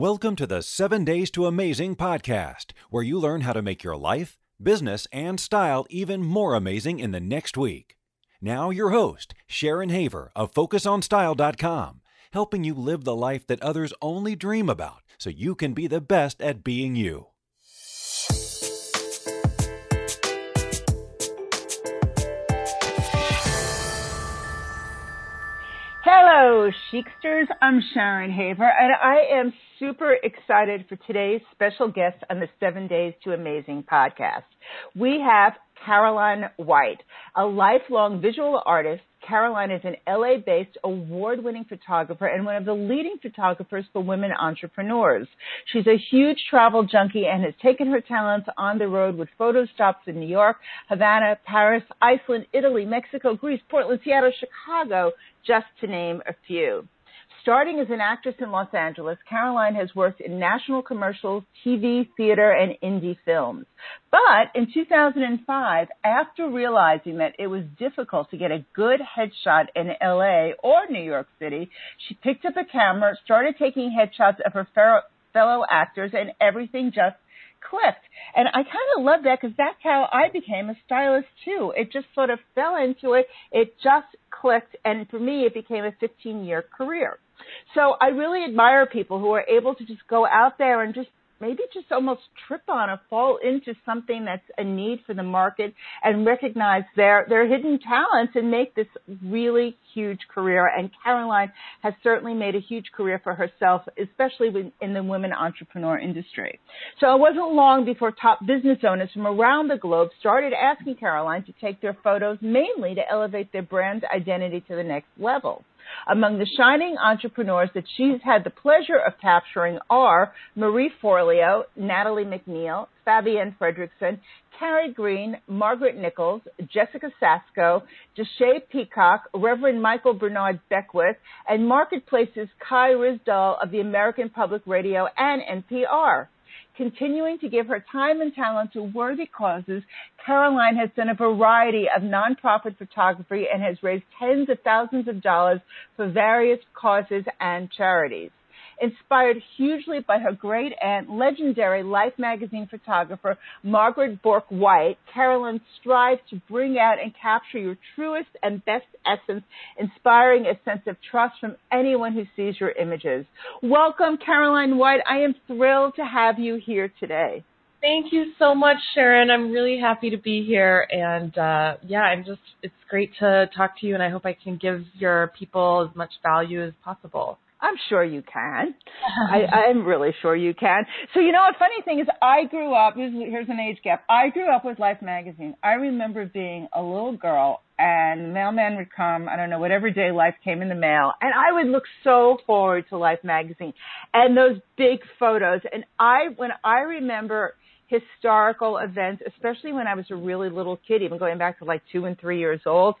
Welcome to the 7 Days to Amazing podcast, where you learn how to make your life, business, and style even more amazing in the next week. Now, your host, Sharon Haver of FocusOnStyle.com, helping you live the life that others only dream about so you can be the best at being you. Hello, Chicsters. I'm Sharon Haver, and I am super excited for today's special guest on the Seven Days to Amazing podcast. We have Caroline White, a lifelong visual artist. Caroline is an LA based award winning photographer and one of the leading photographers for women entrepreneurs. She's a huge travel junkie and has taken her talents on the road with photo stops in New York, Havana, Paris, Iceland, Italy, Mexico, Greece, Portland, Seattle, Chicago, just to name a few. Starting as an actress in Los Angeles, Caroline has worked in national commercials, TV, theater, and indie films. But in 2005, after realizing that it was difficult to get a good headshot in LA or New York City, she picked up a camera, started taking headshots of her fellow actors, and everything just clicked. And I kind of love that because that's how I became a stylist too. It just sort of fell into it. It just clicked. And for me, it became a 15 year career. So I really admire people who are able to just go out there and just maybe just almost trip on or fall into something that's a need for the market and recognize their their hidden talents and make this really huge career and Caroline has certainly made a huge career for herself especially in the women entrepreneur industry. So it wasn't long before top business owners from around the globe started asking Caroline to take their photos mainly to elevate their brand identity to the next level. Among the shining entrepreneurs that she's had the pleasure of capturing are Marie Forleo, Natalie MacNeil, Fabienne Fredrickson, Carrie Green, Margaret Nichols, Jessica Sasko, Desha Peacock, Reverend Michael Bernard Beckwith, and Marketplace's Kai Ryssdal of the American Public Radio and NPR continuing to give her time and talent to worthy causes, Caroline has done a variety of nonprofit photography and has raised tens of thousands of dollars for various causes and charities. Inspired hugely by her great aunt, legendary Life magazine photographer Margaret Bourke White, Caroline strives to bring out and capture your truest and best essence, inspiring a sense of trust from anyone who sees your images. Welcome, Caroline White. I am thrilled to have you here today. Thank you so much, Sharon. I'm really happy to be here. And uh, yeah, I'm just, it's great to talk to you, and I hope I can give your people as much value as possible. I'm sure you can. I, I'm really sure you can. So you know, a funny thing is, I grew up. Here's, here's an age gap. I grew up with Life magazine. I remember being a little girl, and the mailman would come. I don't know whatever day Life came in the mail, and I would look so forward to Life magazine and those big photos. And I, when I remember historical events, especially when I was a really little kid, even going back to like two and three years old,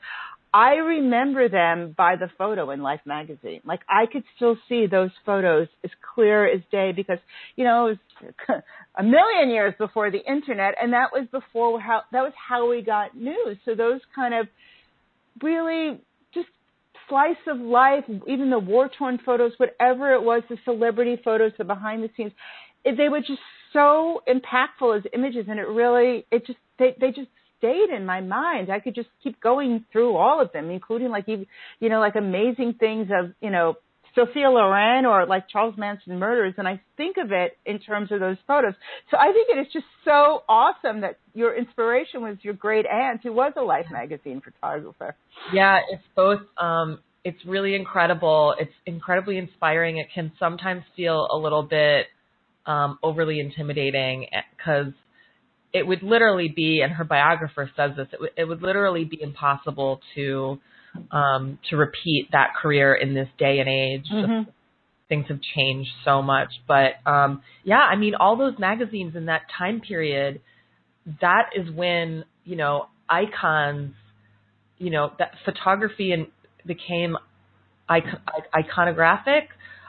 I remember them by the photo in Life magazine. Like I could still see those photos as clear as day because, you know, it was a million years before the internet and that was before how, that was how we got news. So those kind of really just slice of life, even the war torn photos, whatever it was, the celebrity photos, the behind the scenes, they were just so impactful as images and it really, it just, they, they just stayed in my mind. I could just keep going through all of them, including like you, you know, like amazing things of you know Sophia Loren or like Charles Manson murders, and I think of it in terms of those photos. So I think it is just so awesome that your inspiration was your great aunt who was a Life magazine photographer. Yeah, it's both. Um, it's really incredible. It's incredibly inspiring. It can sometimes feel a little bit um, overly intimidating because eh, it would literally be, and her biographer says this, it, w- it would literally be impossible to um, to repeat that career in this day and age. Mm-hmm. Things have changed so much, but um, yeah, I mean, all those magazines in that time period, that is when you know icons, you know, that photography and became icon- iconographic.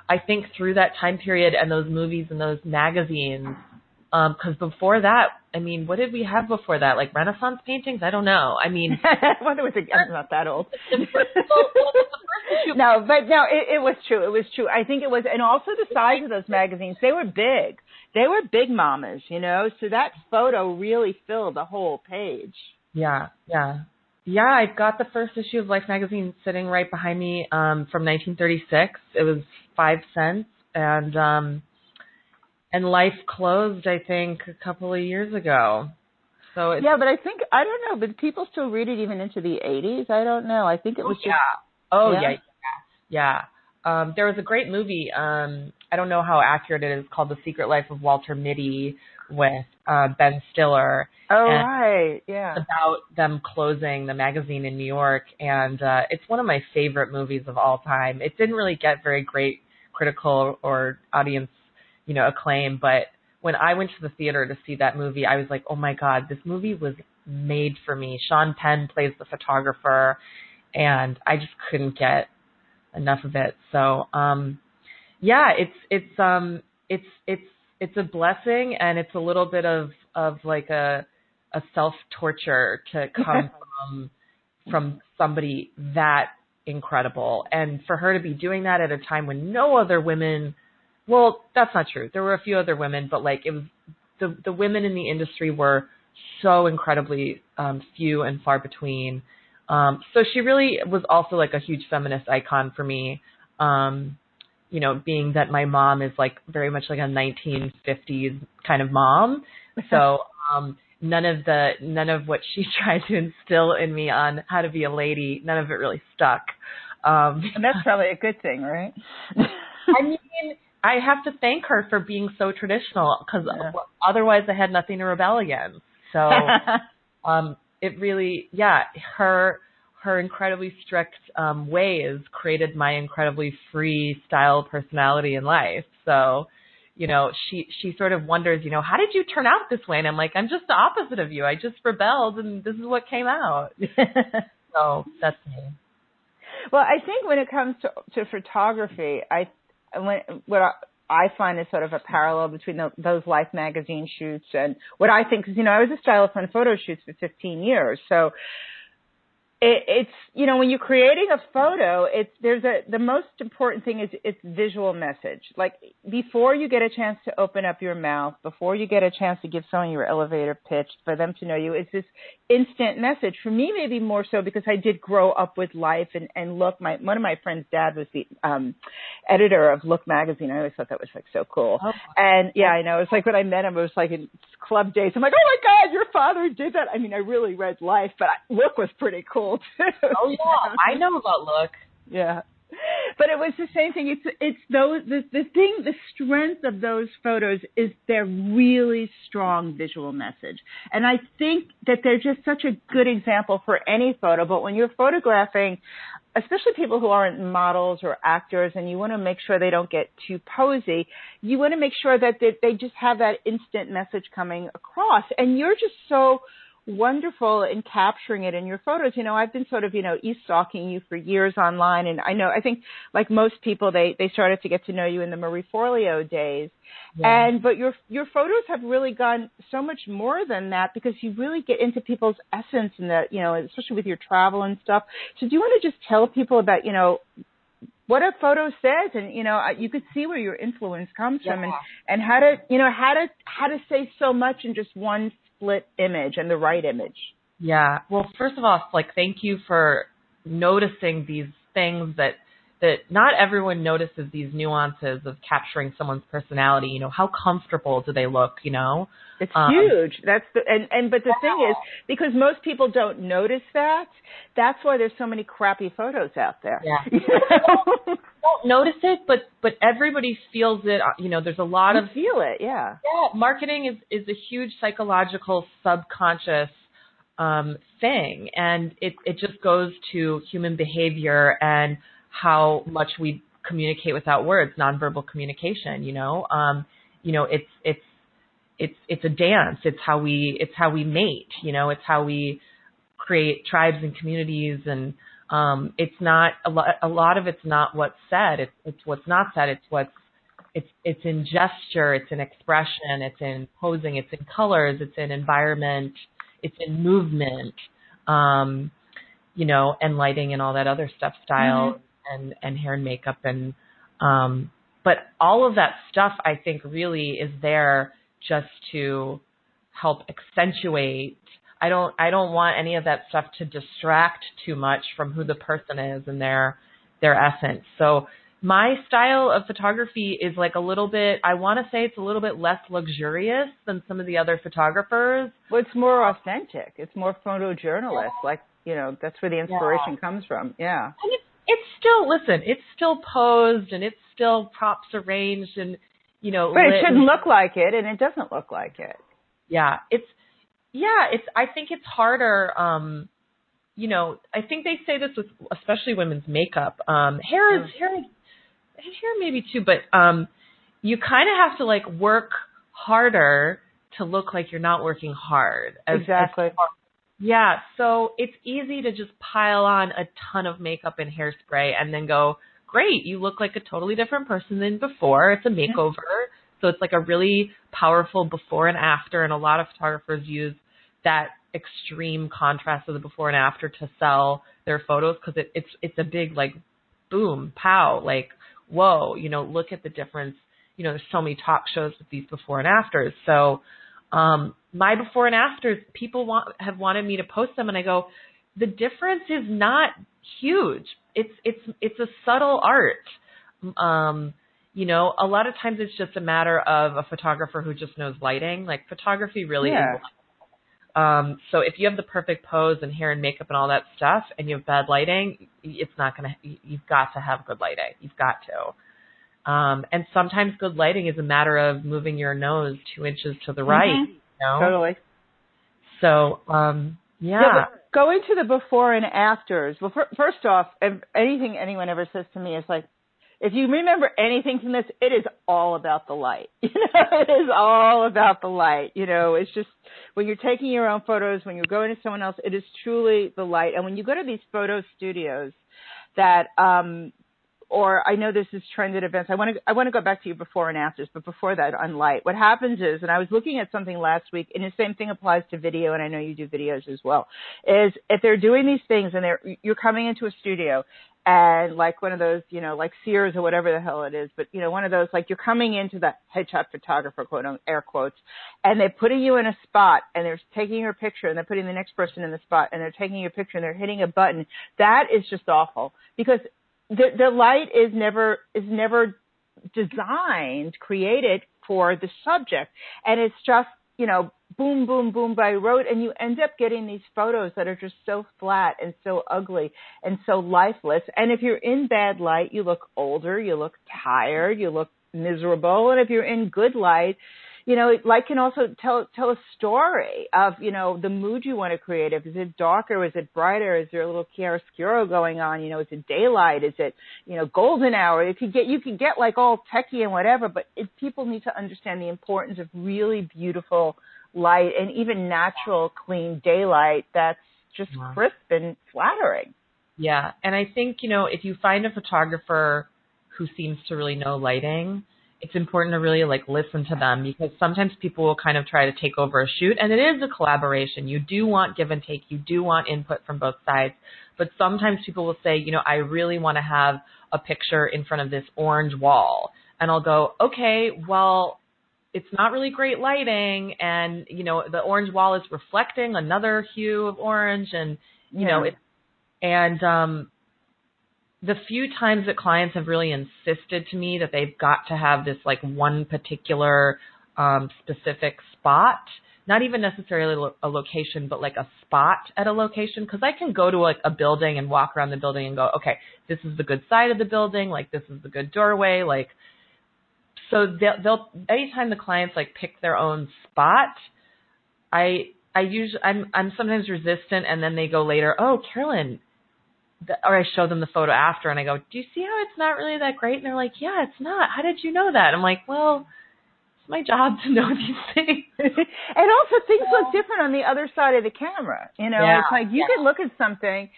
I think through that time period and those movies and those magazines Because before that, I mean, what did we have before that? Like Renaissance paintings? I don't know. I mean, I wonder what the, I'm not that old. no, but no, it, it was true. It was true. I think it was, and also the size of those magazines. They were big. They were big mamas, you know. So that photo really filled the whole page. Yeah, yeah, yeah. I've got the first issue of Life magazine sitting right behind me um, from 1936. It was five cents, and um, and Life closed, I think, a couple of years ago. So yeah, but I think I don't know. But people still read it even into the 80s. I don't know. I think it was oh, just yeah. Oh yeah, yeah, yeah. Um, there was a great movie. Um, I don't know how accurate it is. Called The Secret Life of Walter Mitty with uh, Ben Stiller. Oh right, yeah. About them closing the magazine in New York, and uh, it's one of my favorite movies of all time. It didn't really get very great critical or audience, you know, acclaim, but when I went to the theater to see that movie, I was like, oh my god, this movie was made for me. Sean Penn plays the photographer, and I just couldn't get enough of it. So, um, yeah, it's it's um it's it's it's a blessing and it's a little bit of of like a a self torture to come from from somebody that incredible and for her to be doing that at a time when no other women well that's not true there were a few other women but like it was the the women in the industry were so incredibly um few and far between um so she really was also like a huge feminist icon for me um you know, being that my mom is like very much like a 1950s kind of mom. So, um, none of the, none of what she tried to instill in me on how to be a lady, none of it really stuck. Um, and that's probably a good thing, right? I mean, I have to thank her for being so traditional because yeah. otherwise I had nothing to rebel against. So, um, it really, yeah, her, her incredibly strict um, ways created my incredibly free style personality in life. So, you know, she she sort of wonders, you know, how did you turn out this way? And I'm like, I'm just the opposite of you. I just rebelled, and this is what came out. so that's me. Well, I think when it comes to to photography, I when what I, I find is sort of a parallel between the, those Life magazine shoots and what I think is, you know, I was a stylist on photo shoots for 15 years, so it, it's you know when you're creating a photo it's there's a the most important thing is it's visual message. Like before you get a chance to open up your mouth before you get a chance to give someone your elevator pitch for them to know you it's this instant message. For me maybe more so because i did grow up with life and and look my one of my friends dad was the um editor of look magazine. I always thought that was like so cool. Oh. and yeah i know. It's like when i met him it was like in club days. I'm like oh my god your father did that. I mean i really read life but look was pretty cool too. Oh yeah, I know about look. Yeah. But it was the same thing. It's it's those the the thing the strength of those photos is their really strong visual message. And I think that they're just such a good example for any photo. But when you're photographing especially people who aren't models or actors and you want to make sure they don't get too posy, you want to make sure that they, they just have that instant message coming across. And you're just so wonderful in capturing it in your photos. You know, I've been sort of, you know, e-stalking you for years online and I know, I think like most people, they, they started to get to know you in the Marie Forleo days. Yeah. And, but your, your photos have really gone so much more than that because you really get into people's essence and that, you know, especially with your travel and stuff. So do you want to just tell people about, you know, what a photo says and you know uh, you could see where your influence comes yeah. from and and how to you know how to how to say so much in just one split image and the right image. Yeah. Well, first of all, like thank you for noticing these things that that not everyone notices these nuances of capturing someone's personality. You know, how comfortable do they look? You know, it's um, huge. That's the and and but the yeah. thing is because most people don't notice that. That's why there's so many crappy photos out there. Yeah, you know? don't notice it, but but everybody feels it. You know, there's a lot you of feel it. Yeah, yeah. Marketing is is a huge psychological subconscious um, thing, and it it just goes to human behavior and how much we communicate without words, nonverbal communication. You know, um, you know, it's it's it's it's a dance. It's how we it's how we mate. You know, it's how we create tribes and communities, and um, it's not a lot. A lot of it's not what's said. It's it's what's not said. It's what's it's it's in gesture, it's in expression, it's in posing, it's in colors, it's in environment, it's in movement, um, you know, and lighting and all that other stuff, style mm-hmm. And and hair and makeup and um, but all of that stuff I think really is there just to help accentuate I don't I don't want any of that stuff to distract too much from who the person is and their their essence. So my style of photography is like a little bit I want to say it's a little bit less luxurious than some of the other photographers. Well, it's more authentic. It's more photojournalist. Like, you know, that's where the inspiration yeah. comes from. Yeah. And it's it's still listen, it's still posed and it's still props arranged and you know, But it shouldn't look like it and it doesn't look like it. Yeah. It's yeah, it's I think it's harder um you know, I think they say this with especially women's makeup. Um hair is hair hair maybe too, but um you kind of have to like work harder to look like you're not working hard. As, exactly. As yeah, so it's easy to just pile on a ton of makeup and hairspray and then go, great, you look like a totally different person than before. It's a makeover. So it's like a really powerful before and after, and a lot of photographers use that extreme contrast of the before and after to sell their photos because it, it's it's a big like boom pow like whoa you know look at the difference you know there's so many talk shows with these before and afters so um my before and afters people want have wanted me to post them and I go the difference is not huge it's it's it's a subtle art um you know, a lot of times it's just a matter of a photographer who just knows lighting. Like photography really yeah. is. Um, so if you have the perfect pose and hair and makeup and all that stuff, and you have bad lighting, it's not gonna. You've got to have good lighting. You've got to. Um, and sometimes good lighting is a matter of moving your nose two inches to the right. Mm-hmm. Know? Totally. So, um, yeah. yeah going to the before and afters. Well, for, first off, anything anyone ever says to me is like, if you remember anything from this, it is all about the light. You know, it is all about the light. You know, it's just when you're taking your own photos, when you're going to someone else, it is truly the light. And when you go to these photo studios that um or I know this is trended events. I want to I want to go back to you before and afters, but before that on light. What happens is, and I was looking at something last week, and the same thing applies to video, and I know you do videos as well. Is if they're doing these things and they're you're coming into a studio and like one of those, you know, like Sears or whatever the hell it is, but you know, one of those like you're coming into the headshot photographer, quote unquote, air quotes, and they're putting you in a spot and they're taking your picture and they're putting the next person in the spot and they're taking your picture and they're hitting a button. That is just awful because the the light is never is never designed created for the subject. And it's just you know boom boom boom by rote and you end up getting these photos that are just so flat and so ugly and so lifeless. And if you're in bad light you look older you look tired you look miserable. And if you're in good light you know, light can also tell tell a story of you know the mood you want to create. If is it darker, is it brighter? Is there a little chiaroscuro going on? You know, is it daylight? Is it you know golden hour? You could get you could get like all techie and whatever, but it, people need to understand the importance of really beautiful light and even natural clean daylight that's just wow. crisp and flattering. Yeah, and I think you know if you find a photographer who seems to really know lighting it's important to really like listen to them because sometimes people will kind of try to take over a shoot and it is a collaboration. You do want give and take. You do want input from both sides. But sometimes people will say, you know, I really want to have a picture in front of this orange wall. And I'll go, okay, well, it's not really great lighting and, you know, the orange wall is reflecting another hue of orange and, you yeah. know, it, and, um, the few times that clients have really insisted to me that they've got to have this like one particular um, specific spot, not even necessarily a location, but like a spot at a location. Cause I can go to like a building and walk around the building and go, okay, this is the good side of the building. Like this is the good doorway. Like, so they'll, they'll anytime the clients like pick their own spot, I, I usually, I'm, I'm sometimes resistant and then they go later, oh, Carolyn, the, or I show them the photo after and I go, do you see how it's not really that great? And they're like, yeah, it's not. How did you know that? I'm like, well, it's my job to know these things. and also things look different on the other side of the camera. You know, yeah, it's like you yeah. could look at something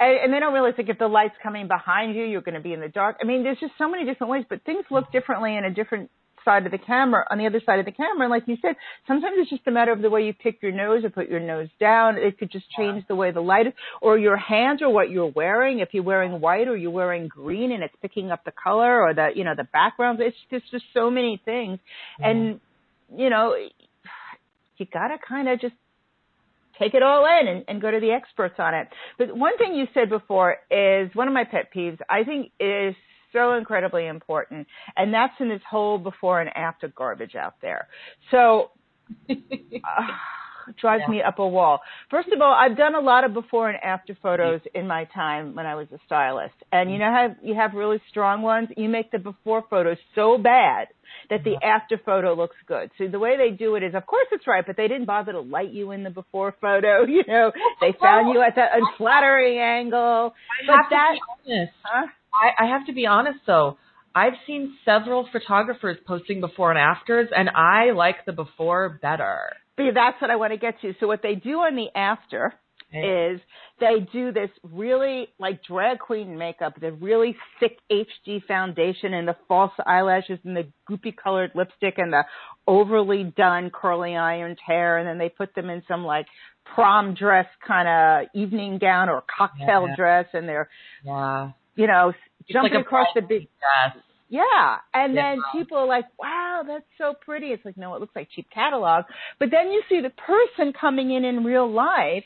and, and they don't realize like if the light's coming behind you, you're going to be in the dark. I mean, there's just so many different ways, but things look differently in a different side of the camera on the other side of the camera. And like you said, sometimes it's just a matter of the way you pick your nose or put your nose down. It could just change the way the light is, or your hands or what you're wearing. If you're wearing white or you're wearing green, and it's picking up the color or the you know the background. It's just just so many things, yeah. and you know you gotta kind of just take it all in and, and go to the experts on it. But one thing you said before is one of my pet peeves. I think is so incredibly important, and that's in this whole before and after garbage out there. So. uh, drives yeah. me up a wall. First of all, I've done a lot of before and after photos in my time when I was a stylist. And you know how you have really strong ones? You make the before photos so bad that the after photo looks good. So the way they do it is, of course it's right, but they didn't bother to light you in the before photo. You know, they found you at that unflattering angle. I but that, to be honest. Huh? I, I have to be honest though. I've seen several photographers posting before and afters, and I like the before better. But that's what I want to get to. So what they do on the after okay. is they do this really like drag queen makeup, the really thick HD foundation and the false eyelashes and the goopy colored lipstick and the overly done curly ironed hair, and then they put them in some like prom dress kind of evening gown or cocktail yeah. dress, and they're yeah, you know, jumping like across the big. Dress. Yeah. And yeah. then people are like, wow, that's so pretty. It's like, no, it looks like cheap catalog. But then you see the person coming in in real life,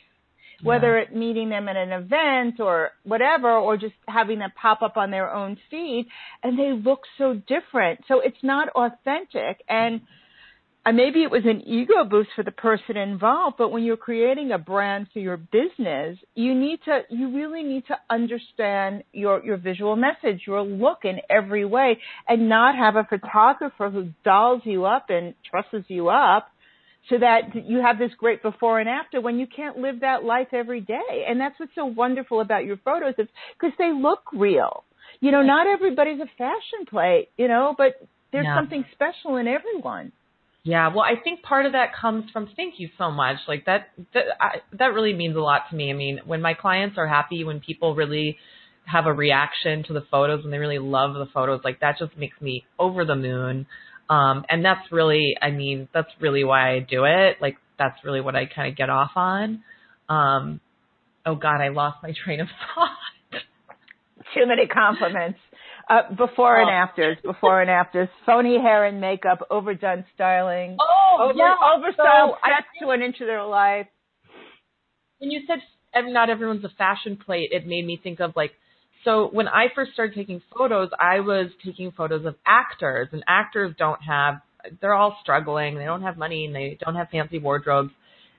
whether yeah. it's meeting them at an event or whatever, or just having them pop up on their own feed, and they look so different. So it's not authentic. And and maybe it was an ego boost for the person involved, but when you're creating a brand for your business, you need to, you really need to understand your, your visual message, your look in every way and not have a photographer who dolls you up and trusses you up so that you have this great before and after when you can't live that life every day. And that's what's so wonderful about your photos is because they look real. You know, not everybody's a fashion plate, you know, but there's yeah. something special in everyone. Yeah, well, I think part of that comes from thank you so much. Like that, that I, that really means a lot to me. I mean, when my clients are happy, when people really have a reaction to the photos, and they really love the photos, like that just makes me over the moon. Um, and that's really, I mean, that's really why I do it. Like that's really what I kind of get off on. Um, oh God, I lost my train of thought. Too many compliments. Uh, before oh. and afters, before and afters, phony hair and makeup, overdone styling. Oh, over, yeah. Overstyled so sets to an inch of their life. When you said not everyone's a fashion plate, it made me think of like, so when I first started taking photos, I was taking photos of actors, and actors don't have, they're all struggling, they don't have money, and they don't have fancy wardrobes.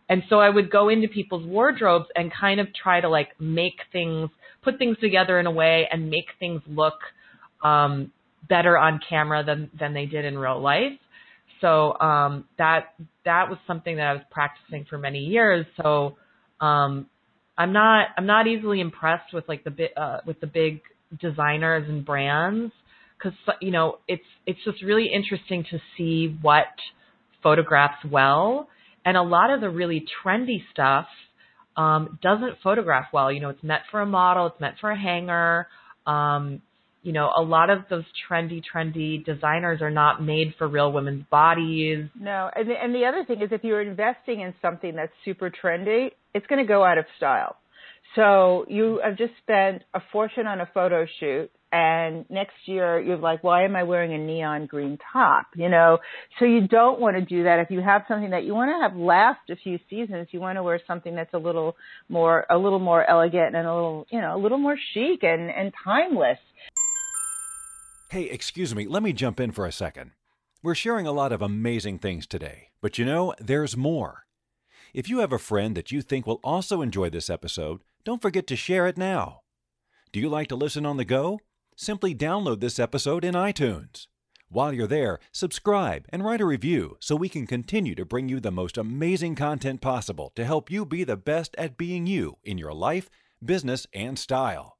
And so I would go into people's wardrobes and kind of try to like make things, put things together in a way and make things look um, better on camera than than they did in real life. So um, that that was something that I was practicing for many years. So um, I'm not I'm not easily impressed with like the bit uh, with the big designers and brands because you know it's it's just really interesting to see what photographs well and a lot of the really trendy stuff um, doesn't photograph well. You know, it's meant for a model, it's meant for a hanger. Um, you know, a lot of those trendy, trendy designers are not made for real women's bodies. No, and the, and the other thing is if you're investing in something that's super trendy, it's going to go out of style. So you have just spent a fortune on a photo shoot and next year you're like, why am I wearing a neon green top? You know, so you don't want to do that. If you have something that you want to have last a few seasons, you want to wear something that's a little more, a little more elegant and a little, you know, a little more chic and, and timeless. Hey, excuse me, let me jump in for a second. We're sharing a lot of amazing things today, but you know, there's more. If you have a friend that you think will also enjoy this episode, don't forget to share it now. Do you like to listen on the go? Simply download this episode in iTunes. While you're there, subscribe and write a review so we can continue to bring you the most amazing content possible to help you be the best at being you in your life, business, and style.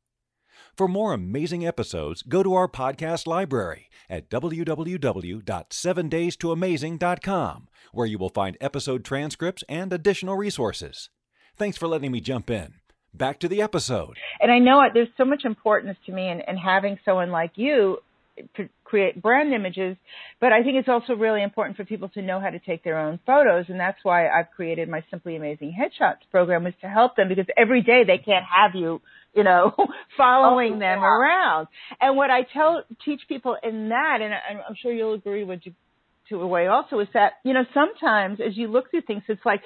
For more amazing episodes, go to our podcast library at www.7daystoamazing.com, where you will find episode transcripts and additional resources. Thanks for letting me jump in. back to the episode. And I know there's so much importance to me in, in having someone like you create brand images, but I think it's also really important for people to know how to take their own photos, and that's why I've created my Simply Amazing Headshots program, is to help them because every day they can't have you, you know, following oh, them around. And what I tell teach people in that, and I'm sure you'll agree with you to a way also, is that you know sometimes as you look through things, it's like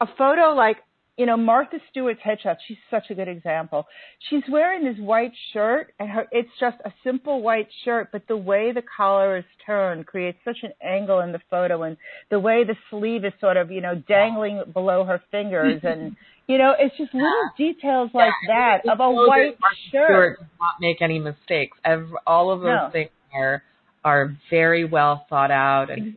a photo like you know, Martha Stewart's headshot, she's such a good example. She's wearing this white shirt and her, it's just a simple white shirt, but the way the collar is turned creates such an angle in the photo and the way the sleeve is sort of, you know, dangling below her fingers and, you know, it's just little details like yeah, that of a white shirt. Stewart does not make any mistakes. Every, all of those no. things are, are very well thought out and,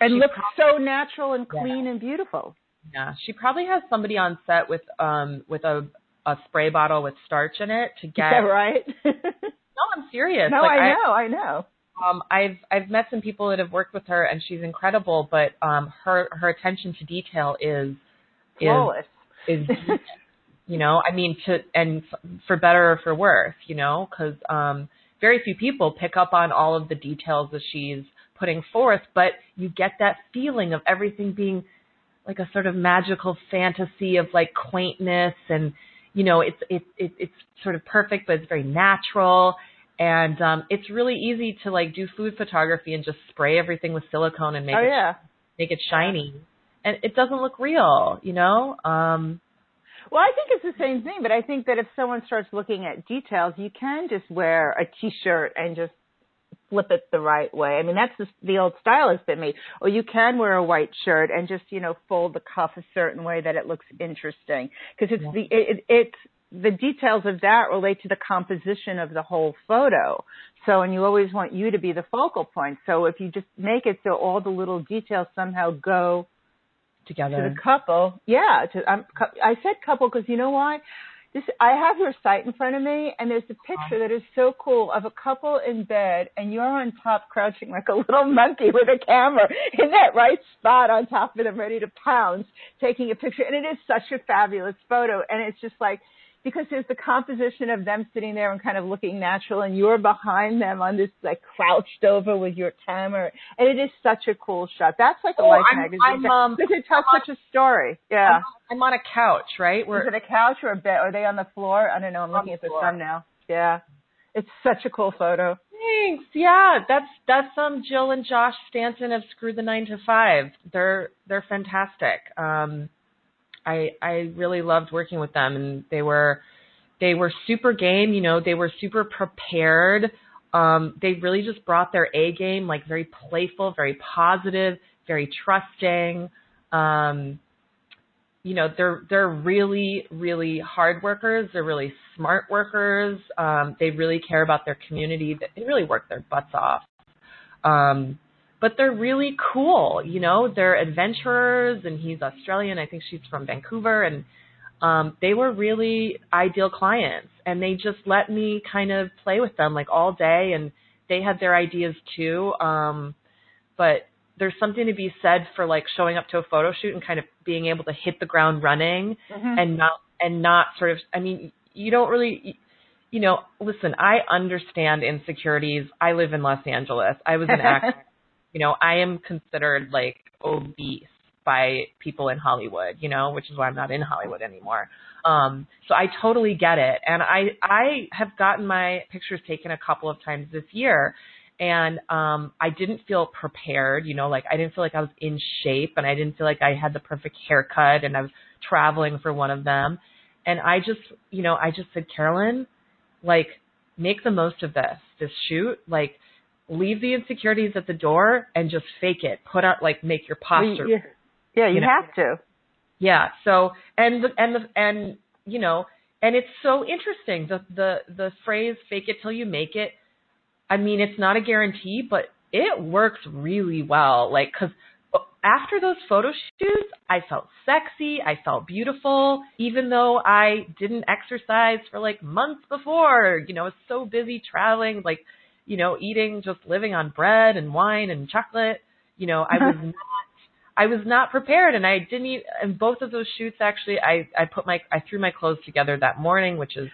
and look so natural and clean yeah. and beautiful. Yeah, she probably has somebody on set with um with a a spray bottle with starch in it to get. Yeah, right. no, I'm serious. No, like, I know, I, I know. Um, I've I've met some people that have worked with her, and she's incredible. But um, her her attention to detail is flawless. Is, is you know, I mean, to and for better or for worse, you know, because um, very few people pick up on all of the details that she's putting forth, but you get that feeling of everything being like a sort of magical fantasy of like quaintness and you know it's it, it it's sort of perfect but it's very natural. And um it's really easy to like do food photography and just spray everything with silicone and make oh, it yeah. make it shiny. And it doesn't look real you know? Um well, I think it's the same thing, but I think that if someone starts looking at details, you can just wear a t-shirt and just flip it the right way. I mean, that's the, the old style has been made. Or you can wear a white shirt and just, you know, fold the cuff a certain way that it looks interesting. Because it's yeah. the, it, it's, the details of that relate to the composition of the whole photo. So, and you always want you to be the focal point. So if you just make it so all the little details somehow go together to the couple, yeah. To, um, I said couple because you know why? This I have your site in front of me and there's a uh-huh. picture that is so cool of a couple in bed and you're on top crouching like a little monkey with a camera in that right spot on top of them ready to pounce taking a picture. And it is such a fabulous photo and it's just like because there's the composition of them sitting there and kind of looking natural and you're behind them on this like crouched over with your camera and it is such a cool shot. That's like a oh, life I'm, magazine. I'm, um, because it tells such a story. Yeah. I'm, I'm, on a couch, right? Where, Is it a couch or a bed? Are they on the floor? I don't know. I'm looking at the thumbnail. Yeah. It's such a cool photo. Thanks. Yeah, that's that's um Jill and Josh Stanton of Screw the Nine to Five. They're they're fantastic. Um I I really loved working with them, and they were they were super game. You know, they were super prepared. Um, they really just brought their A game, like very playful, very positive, very trusting. Um, you know, they're they're really really hard workers. They're really smart workers. Um, they really care about their community. They really work their butts off. Um, but they're really cool. You know, they're adventurers, and he's Australian. I think she's from Vancouver, and um, they were really ideal clients, and they just let me kind of play with them like all day, and they had their ideas too. Um, but there's something to be said for like showing up to a photo shoot and kind of being able to hit the ground running mm-hmm. and not and not sort of. I mean, you don't really you know, listen, I understand insecurities. I live in Los Angeles. I was an actor you know, I am considered like obese by people in Hollywood, you know, which is why I'm not in Hollywood anymore. Um, so I totally get it. And I, I have gotten my pictures taken a couple of times this year and, um, I didn't feel prepared, you know, like I didn't feel like I was in shape and I didn't feel like I had the perfect haircut and I was traveling for one of them. And I just, you know, I just said, Carolyn, like, make the most of this, this shoot. Like, leave the insecurities at the door and just fake it. Put out like make your posture. yeah, yeah, you, you know? have to. Yeah. So and the, and the and you know and it's so interesting the the the phrase "fake it till you make it." I mean, it's not a guarantee, but it works really well. Like because after those photo shoots, I felt sexy. I felt beautiful, even though I didn't exercise for like months before. You know, I was so busy traveling, like you know, eating, just living on bread and wine and chocolate. You know, I was not, I was not prepared and I didn't even, and both of those shoots actually I I put my I threw my clothes together that morning, which is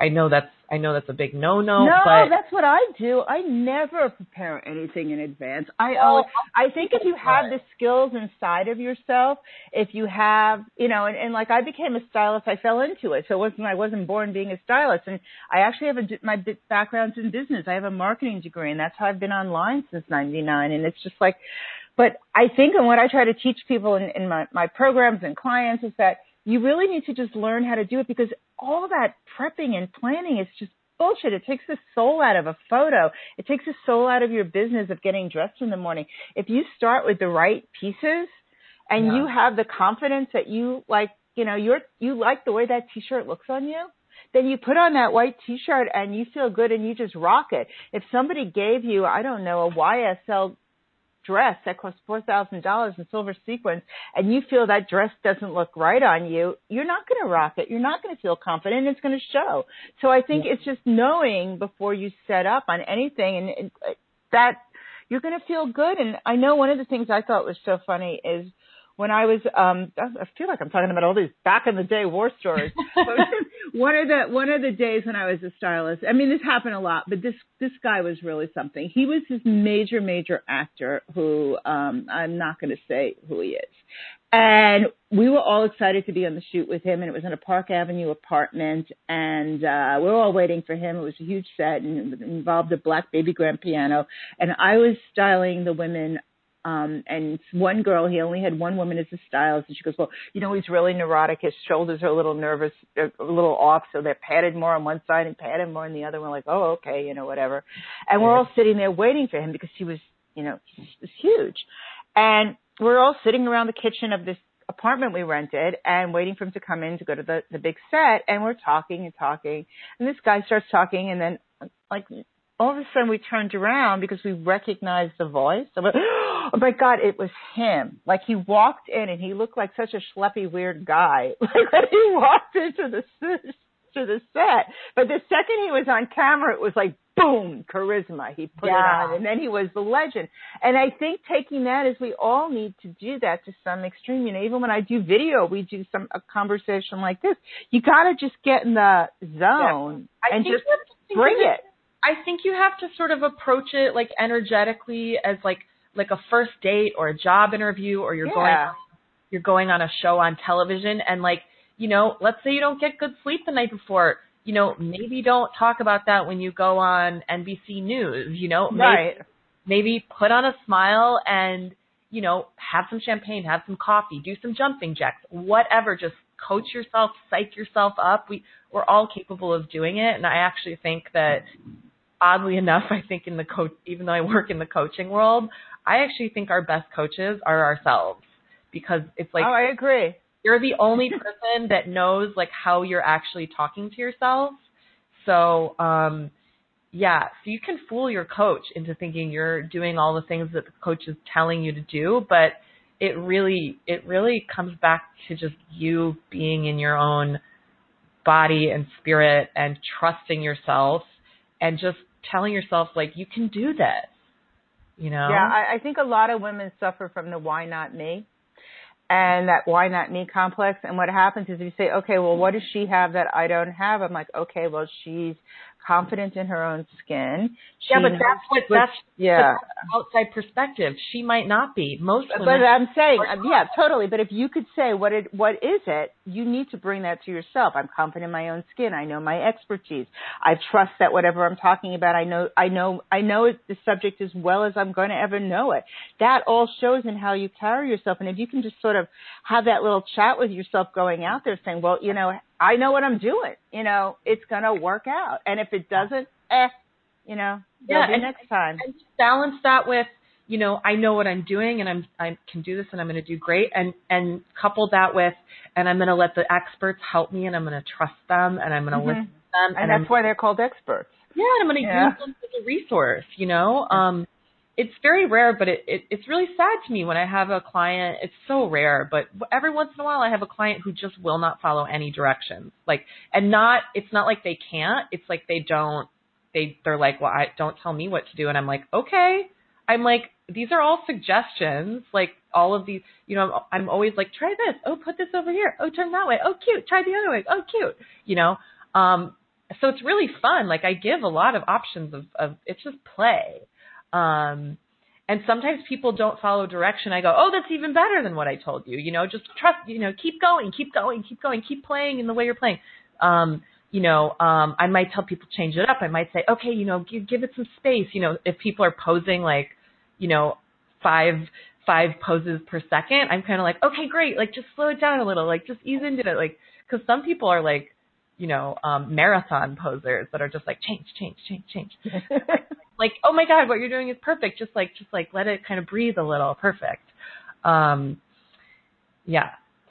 I know that's I know that's a big no no. But that's what I do. I never prepare anything in advance. I always, I think if you have the skills inside of yourself, if you have, you know, and, and like I became a stylist, I fell into it. So it wasn't I wasn't born being a stylist, and I actually have a my b- background's in business. I have a marketing degree, and that's how I've been online since '99. And it's just like, but I think, and what I try to teach people in, in my my programs and clients is that you really need to just learn how to do it because all that prepping and planning is just bullshit. It takes the soul out of a photo. It takes the soul out of your business of getting dressed in the morning. If you start with the right pieces and Yeah. you have the confidence that you like, you know, you're you like the way that t-shirt looks on you, then you put on that white t-shirt and you feel good and you just rock it. If somebody gave you, I don't know, a YSL dress that costs four thousand dollars in silver sequins and you feel that dress doesn't look right on you, you're not going to rock it. You're not going to feel confident. It's going to show. So I think it's just knowing before you set up on anything and, and uh, that you're going to feel good. And I know one of the things I thought was so funny is when I was um I feel like I'm talking about all these back in the day war stories. One of the one of the days when I was a stylist, I mean this happened a lot, but this this guy was really something. He was this major major actor who um I'm not going to say who he is. And we were all excited to be on the shoot with him and it was in a Park Avenue apartment and uh we were all waiting for him. It was a huge set and it involved a black baby grand piano and I was styling the women um, and one girl, he only had one woman as a stylist, and she goes, "Well, you know, he's really neurotic. His shoulders are a little nervous, a little off, so they're padded more on one side and padded more on the other." We're like, "Oh, okay, you know, whatever." And we're all sitting there waiting for him because he was, you know, he was huge, and we're all sitting around the kitchen of this apartment we rented and waiting for him to come in to go to the the big set, and we're talking and talking, and this guy starts talking, and then like all of a sudden we turned around because we recognized the voice. I went, oh my God, it was him. Like he walked in and he looked like such a schleppy, weird guy. Like when he walked into the to the set. But the second he was on camera, it was like boom, charisma. He put Yeah. it on, and then he was the legend. And I think taking that is we all need to do that to some extreme. You know, even when I do video, we do some a conversation like this. You got to just get in the zone I and just you have to think bring it. I think you have to sort of approach it like energetically as like like a first date or a job interview or you're going Yeah. you're going on a show on television and like you know let's say you don't get good sleep the night before you know maybe don't talk about that when you go on NBC News you know maybe, Right. maybe put on a smile and you know have some champagne have some coffee do some jumping jacks whatever just coach yourself psych yourself up we we're all capable of doing it and I actually think that oddly enough, I think in the coach, even though I work in the coaching world, I actually think our best coaches are ourselves because it's like oh, I agree. you're the only person that knows like how you're actually talking to yourself. So, um, yeah, so you can fool your coach into thinking you're doing all the things that the coach is telling you to do, but it really, it really comes back to just you being in your own body and spirit and trusting yourself and just telling yourself like you can do this. You know? Yeah, I, I think a lot of women suffer from the why not me and that why not me complex. And what happens is you say, okay, well, what does she have that I don't have? I'm like, okay, well, she's confident in her own skin. She yeah, but that's what that's yeah. outside perspective. She might not be. Most But I'm saying, yeah, totally. But if you could say what it, what is it, you need to bring that to yourself. I'm confident in my own skin. I know my expertise. I trust that whatever I'm talking about, I know, I know, I know it, the subject as well as I'm going to ever know it. That all shows in how you carry yourself. And if you can just sort of have that little chat with yourself going out there, saying, well, you know, I know what I'm doing. You know, it's going to work out. And if it doesn't, eh, you know, Yeah, and- next time. and just balance that with you know I know what I'm doing and I'm I can do this and I'm going to do great and and couple that with and I'm going to let the experts help me and I'm going to trust them and I'm going to Mhm. listen to them And I'm that's why they're called experts. yeah and I'm going to Yeah. use them as a resource you know um it's very rare but it, it it's really sad to me when I have a client it's so rare but every once in a while I have a client who just will not follow any directions like and not it's not like they can't it's like they don't they they're like well I don't tell me what to do and I'm like okay I'm like, these are all suggestions. Like all of these, you know, I'm, I'm always like, try this. Oh, put this over here. Oh, turn that way. Oh, cute. Try the other way. Oh, cute. You know, um, so it's really fun. Like I give a lot of options of, of it's just play. Um, and sometimes people don't follow direction. I go, oh, that's even better than what I told you. You know, just trust, you know, keep going, keep going, keep going, keep playing in the way you're playing. Um, you know, um, I might tell people change it up. I might say, okay, you know, give, give it some space. You know, if people are posing like, you know, five, five poses per second, I'm kind of like, okay, great. Like just slow it down a little. Like just ease into it. Like, cause some people are like, you know, um, marathon posers that are just like change, change, change, change. like, oh my God, what you're doing is perfect. Just like, just like let it kind of breathe a little. Perfect. Um, yeah.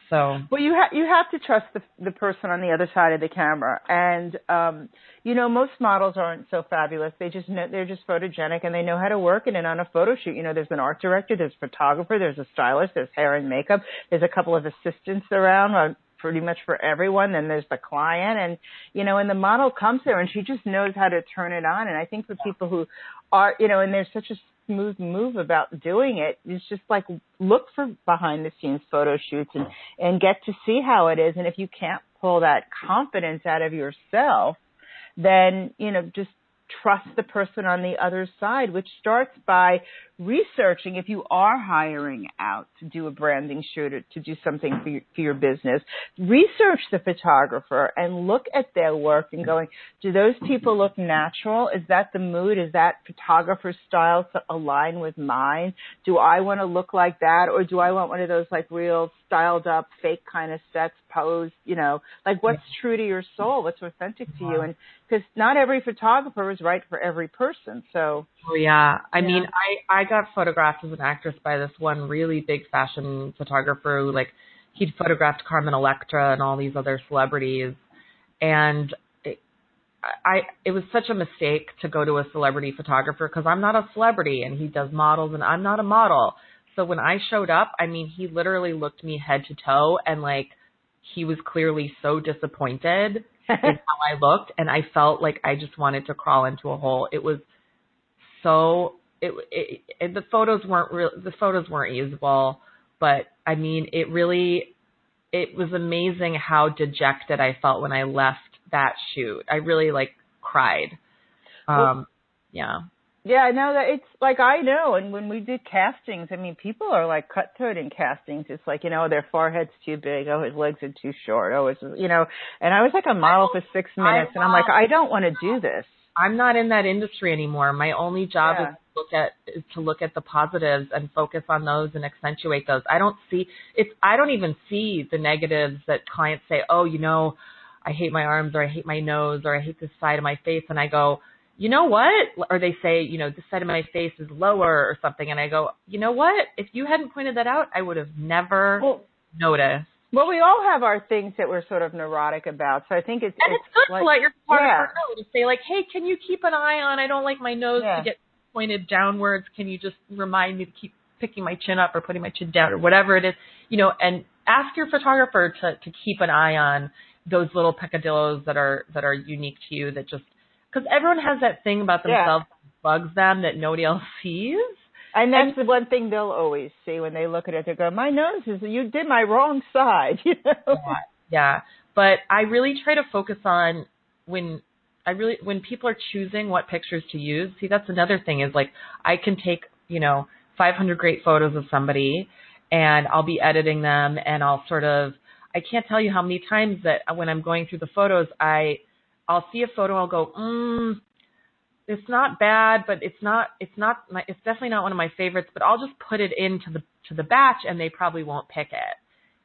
So. Well, you have you have to trust the the person on the other side of the camera, and um, you know most models aren't so fabulous. They just know they're just photogenic and they know how to work in and on a photo shoot. You know, there's an art director, there's a photographer, there's a stylist, there's hair and makeup, there's a couple of assistants around pretty much for everyone. Then there's the client and, you know, and the model comes there and she just knows how to turn it on. And I think for people who are, you know, and there's such a smooth move about doing it, it's just like look for behind the scenes photo shoots and, and get to see how it is. And if you can't pull that confidence out of yourself, then, you know, just trust the person on the other side, which starts by researching if you are hiring out to do a branding shoot or to do something for your, for your business. Research the photographer and look at their work and going, do those people look natural? Is that the mood? Is that photographer's style to align with mine? Do I want to look like that or do I want one of those like real styled up fake kind of sets pose, you know, like what's true to your soul, what's authentic to you uh-huh. and because not every photographer is right for every person. So Oh yeah. I yeah. mean, I I got photographed as an actress by this one really big fashion photographer who like he'd photographed Carmen Electra and all these other celebrities and it, I it was such a mistake to go to a celebrity photographer because I'm not a celebrity and he does models and I'm not a model. So when I showed up, I mean, he literally looked me head to toe and like he was clearly so disappointed in how I looked and I felt like I just wanted to crawl into a hole. It was so it, it, it the photos weren't real the photos weren't usable, but I mean it really it was amazing how dejected I felt when I left that shoot. I really like cried. Um well, yeah. Yeah, no, that it's like I know, and when we did castings, I mean, people are like cutthroat in castings. It's like you know, their forehead's too big. Oh, his legs are too short. Oh, it's you know. And I was like a model for six minutes, and I'm like, I don't want to do this. I'm not in that industry anymore. My only job yeah. is to look at is to look at the positives and focus on those and accentuate those. I don't see it's I don't even see the negatives that clients say, "Oh, you know, I hate my arms or I hate my nose or I hate this side of my face." And I go, "You know what?" Or they say, "You know, this side of my face is lower or something." And I go, "You know what? If you hadn't pointed that out, I would have never well, noticed." Well, we all have our things that we're sort of neurotic about. So I think it's and it's, it's good like, to let your partner yeah. know to say like, "Hey, can you keep an eye on? I don't like my nose yeah. to get pointed downwards. Can you just remind me to keep picking my chin up or putting my chin down or whatever it is, you know?" And ask your photographer to to keep an eye on those little peccadillos that are that are unique to you. That just because everyone has that thing about themselves yeah. that bugs them that nobody else sees. And that's and, the one thing they'll always see when they look at it. They go, "My nose is you did my wrong side," you know. Yeah, yeah. But I really try to focus on when I really when people are choosing what pictures to use. See, that's another thing is like I can take you know 500 great photos of somebody, and I'll be editing them, and I'll sort of I can't tell you how many times that when I'm going through the photos, I I'll see a photo, I'll go, mm, it's not bad, but it's not it's not my, it's definitely not one of my favorites. But I'll just put it into the to the batch, and they probably won't pick it.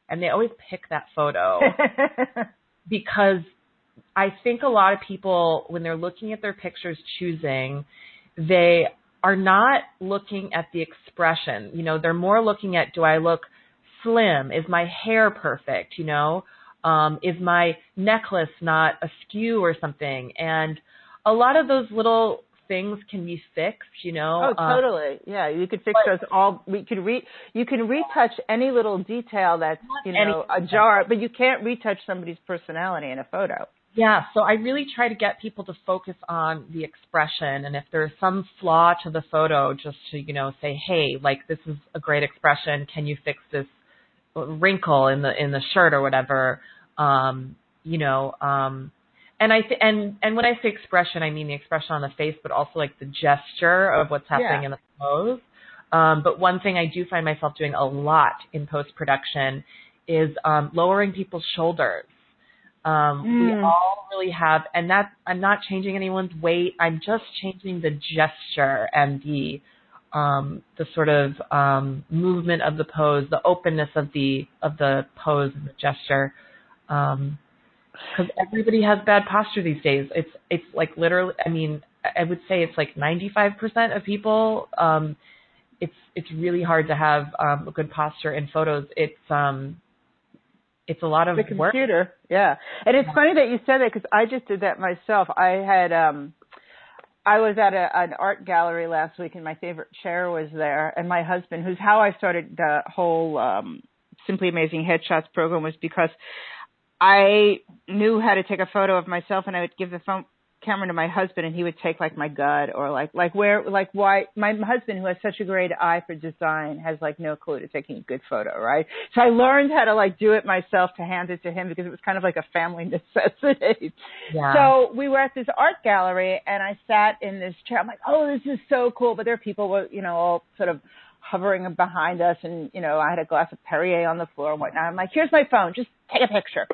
And they always pick that photo because I think a lot of people when they're looking at their pictures choosing, they are not looking at the expression. You know, they're more looking at do I look slim? Is my hair perfect? You know, um, is my necklace not askew or something? And a lot of those little things can be fixed, you know. Oh, um, totally. yeah, you could fix those all. We could re you can retouch any little detail that's you know a jar, but you can't retouch somebody's personality in a photo. Yeah, so I really try to get people to focus on the expression and if there's some flaw to the photo just to, you know, say, "Hey, like this is a great expression. Can you fix this wrinkle in the in the shirt or whatever?" Um, you know, um and I th- and and when I say expression, I mean the expression on the face, but also like the gesture of what's happening Yeah. in the pose. Um, but one thing I do find myself doing a lot in post production is um, lowering people's shoulders. Um, We Mm. all really have, and that I'm not changing anyone's weight. I'm just changing the gesture and the um, the sort of um, movement of the pose, the openness of the of the pose and the gesture. Um, because everybody has bad posture these days. It's it's like literally. I mean, I would say it's like 95% of people. Um, it's it's really hard to have um, a good posture in photos. It's um, it's a lot of the work. computer. Yeah. And it's funny that you said that because I just did that myself. I had, um, I was at a, an art gallery last week and my favorite chair was there and my husband, who's how I started the whole, um, Simply Amazing Headshots program was because I knew how to take a photo of myself and I would give the phone camera to my husband and he would take like my gut or like like where like why my husband who has such a great eye for design has like no clue to taking a good photo right? So i learned how to like do it myself to hand it to him because it was kind of like a family necessity. Yeah. so we were at this art gallery and i sat in this chair. I'm like oh this is so cool. But there are people you know all sort of hovering behind us and you know i had a glass of perrier on the floor and whatnot i'm like here's my phone just take a picture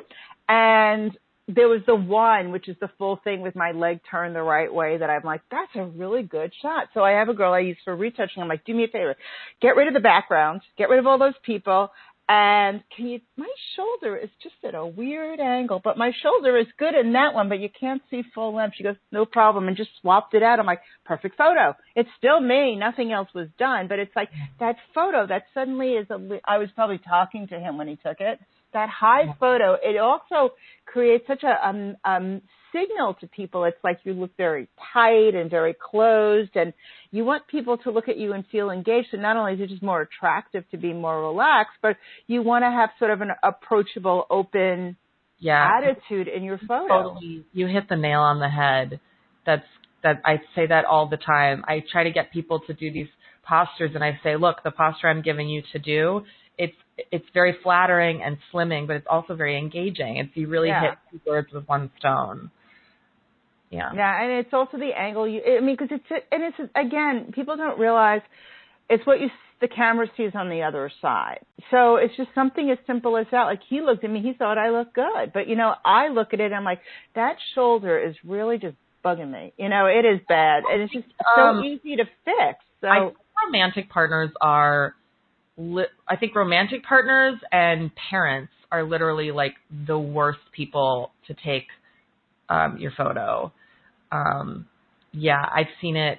and there was the one, which is the full thing with my leg turned the right way that I'm like, that's a really good shot. So I have a girl I use for retouching. I'm like, do me a favor, get rid of the background, get rid of all those people. And can you, my shoulder is just at a weird angle, but my shoulder is good in that one, but you can't see full length. She goes, no problem, and just swapped it out. I'm like, perfect photo. It's still me. Nothing else was done, but it's like that photo that suddenly is a, li- I was probably talking to him when he took it that high photo, it also creates such a um, um, signal to people. It's like you look very tight and very closed, and you want people to look at you and feel engaged. And not only is it just more attractive to be more relaxed, but you want to have sort of an approachable, open yeah. attitude in your photo. Totally. You hit the nail on the head. That's that I say that all the time. I try to get people to do these postures and I say, look, the posture I'm giving you to do, it's it's very flattering and slimming, but it's also very engaging. It's you really Yeah. hit two birds with one stone. Yeah. Yeah, and it's also the angle you. I mean, because it's and it's again, people don't realize it's what you the camera sees on the other side. So it's just something as simple as that. Like he looked at me, he thought I looked good, but you know, I look at it, and I'm like, that shoulder is really just bugging me. You know, it is bad, and it's just so Um, easy to fix. So I think romantic partners are, li- I think romantic partners and parents are literally like the worst people to take um, your photo. Um, yeah, I've seen it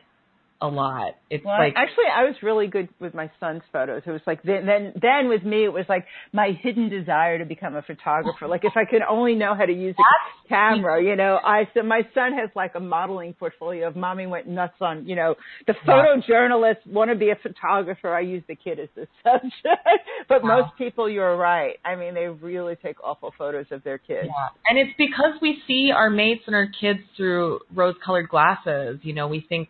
a lot. It's Well, like actually, I was really good with my son's photos. It was like then, then, then with me, it was like my hidden desire to become a photographer. Like if I could only know how to use a camera, you know. I so my son has like a modeling portfolio of mommy went nuts on, you know, the photojournalist want to be a photographer. I use the kid as the subject, but Wow. most people, you're right. I mean, they really take awful photos of their kids. Yeah. And it's because we see our mates and our kids through rose-colored glasses. You know, we think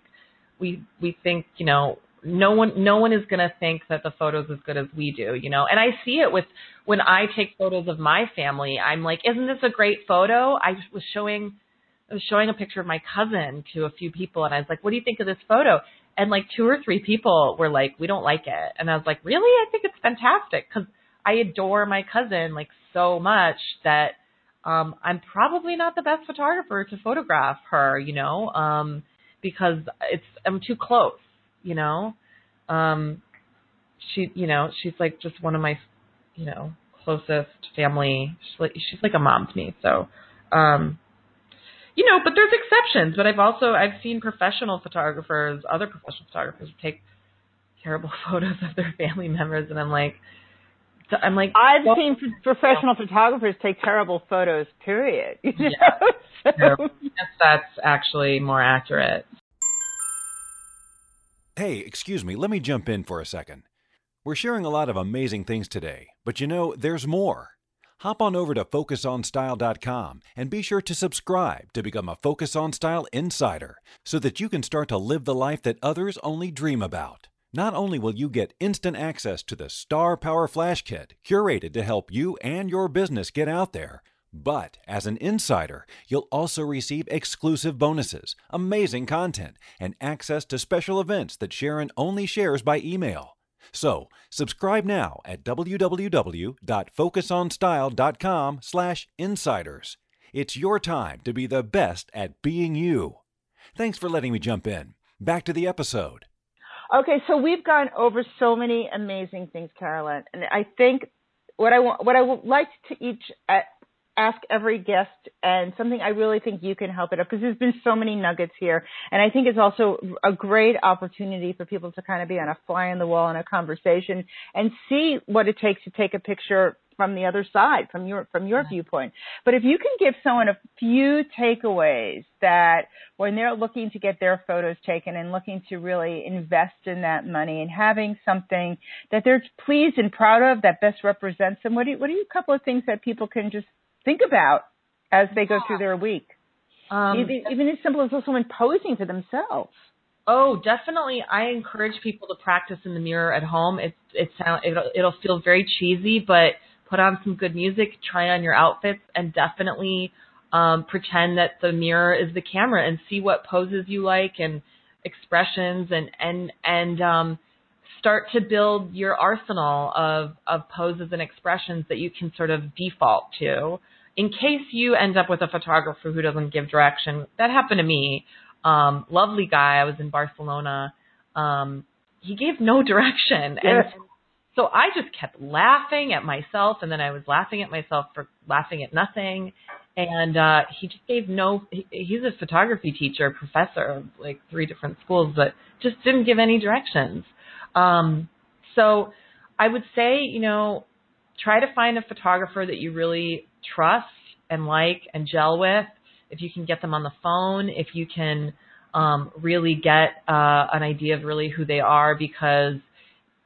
we we think, you know, no one no one is going to think that the photo's as good as we do, you know. And I see it with when I take photos of my family. I'm like, "Isn't this a great photo?" I was showing I was showing a picture of my cousin to a few people and I was like, "What do you think of this photo?" And like two or three people were like, "We don't like it." And I was like, "Really? I think it's fantastic cuz I adore my cousin like so much that um I'm probably not the best photographer to photograph her, you know, um because it's I'm too close, you know. Um she, you know, she's like just one of my, you know, closest family. She's like she's like a mom to me. So, um you know, but there's exceptions, but I've also I've seen professional photographers, other professional photographers take terrible photos of their family members and I'm like I'm like I've well, seen pro- professional photographers take terrible photos. Period. You know? Yeah. So- I that's actually more accurate. Hey, excuse me, let me jump in for a second. We're sharing a lot of amazing things today, but you know, there's more. Hop on over to FocusOnStyle.com and be sure to subscribe to become a Focus on Style insider so that you can start to live the life that others only dream about. Not only will you get instant access to the Star Power Flash Kit, curated to help you and your business get out there, but as an insider, you'll also receive exclusive bonuses, amazing content, and access to special events that Sharon only shares by email. So, subscribe now at www.focusonstyle.com/insiders. It's your time to be the best at being you. Thanks for letting me jump in. Back to the episode. Okay, so we've gone over so many amazing things, Carolyn, and I think what I want, what I would like to each uh, ask every guest and something I really think you can help it up because there's been so many nuggets here. And I think it's also a great opportunity for people to kind of be on a fly on the wall in a conversation and see what it takes to take a picture from the other side, from your from your viewpoint. But if you can give someone a few takeaways that when they're looking to get their photos taken and looking to really invest in that money and having something that they're pleased and proud of that best represents them, what are, what are a couple of things that people can just think about as they go through their week. Um, even, even as simple as someone posing for themselves. Oh, definitely. I encourage people to practice in the mirror at home. It it sound it'll, it'll feel very cheesy, but put on some good music, try on your outfits, and definitely um, pretend that the mirror is the camera and see what poses you like and expressions and and and um, start to build your arsenal of, of poses and expressions that you can sort of default to in case you end up with a photographer who doesn't give direction. That happened to me. Um, lovely guy. I was in Barcelona. Um, he gave no direction. And so I just kept laughing at myself and then I was laughing at myself for laughing at nothing. And, uh, he just gave no, he, he's a photography teacher, professor of like three different schools, but just didn't give any directions. Um, so I would say, you know, try to find a photographer that you really trust and like and gel with. If you can get them on the phone, if you can um, really get uh, an idea of really who they are, because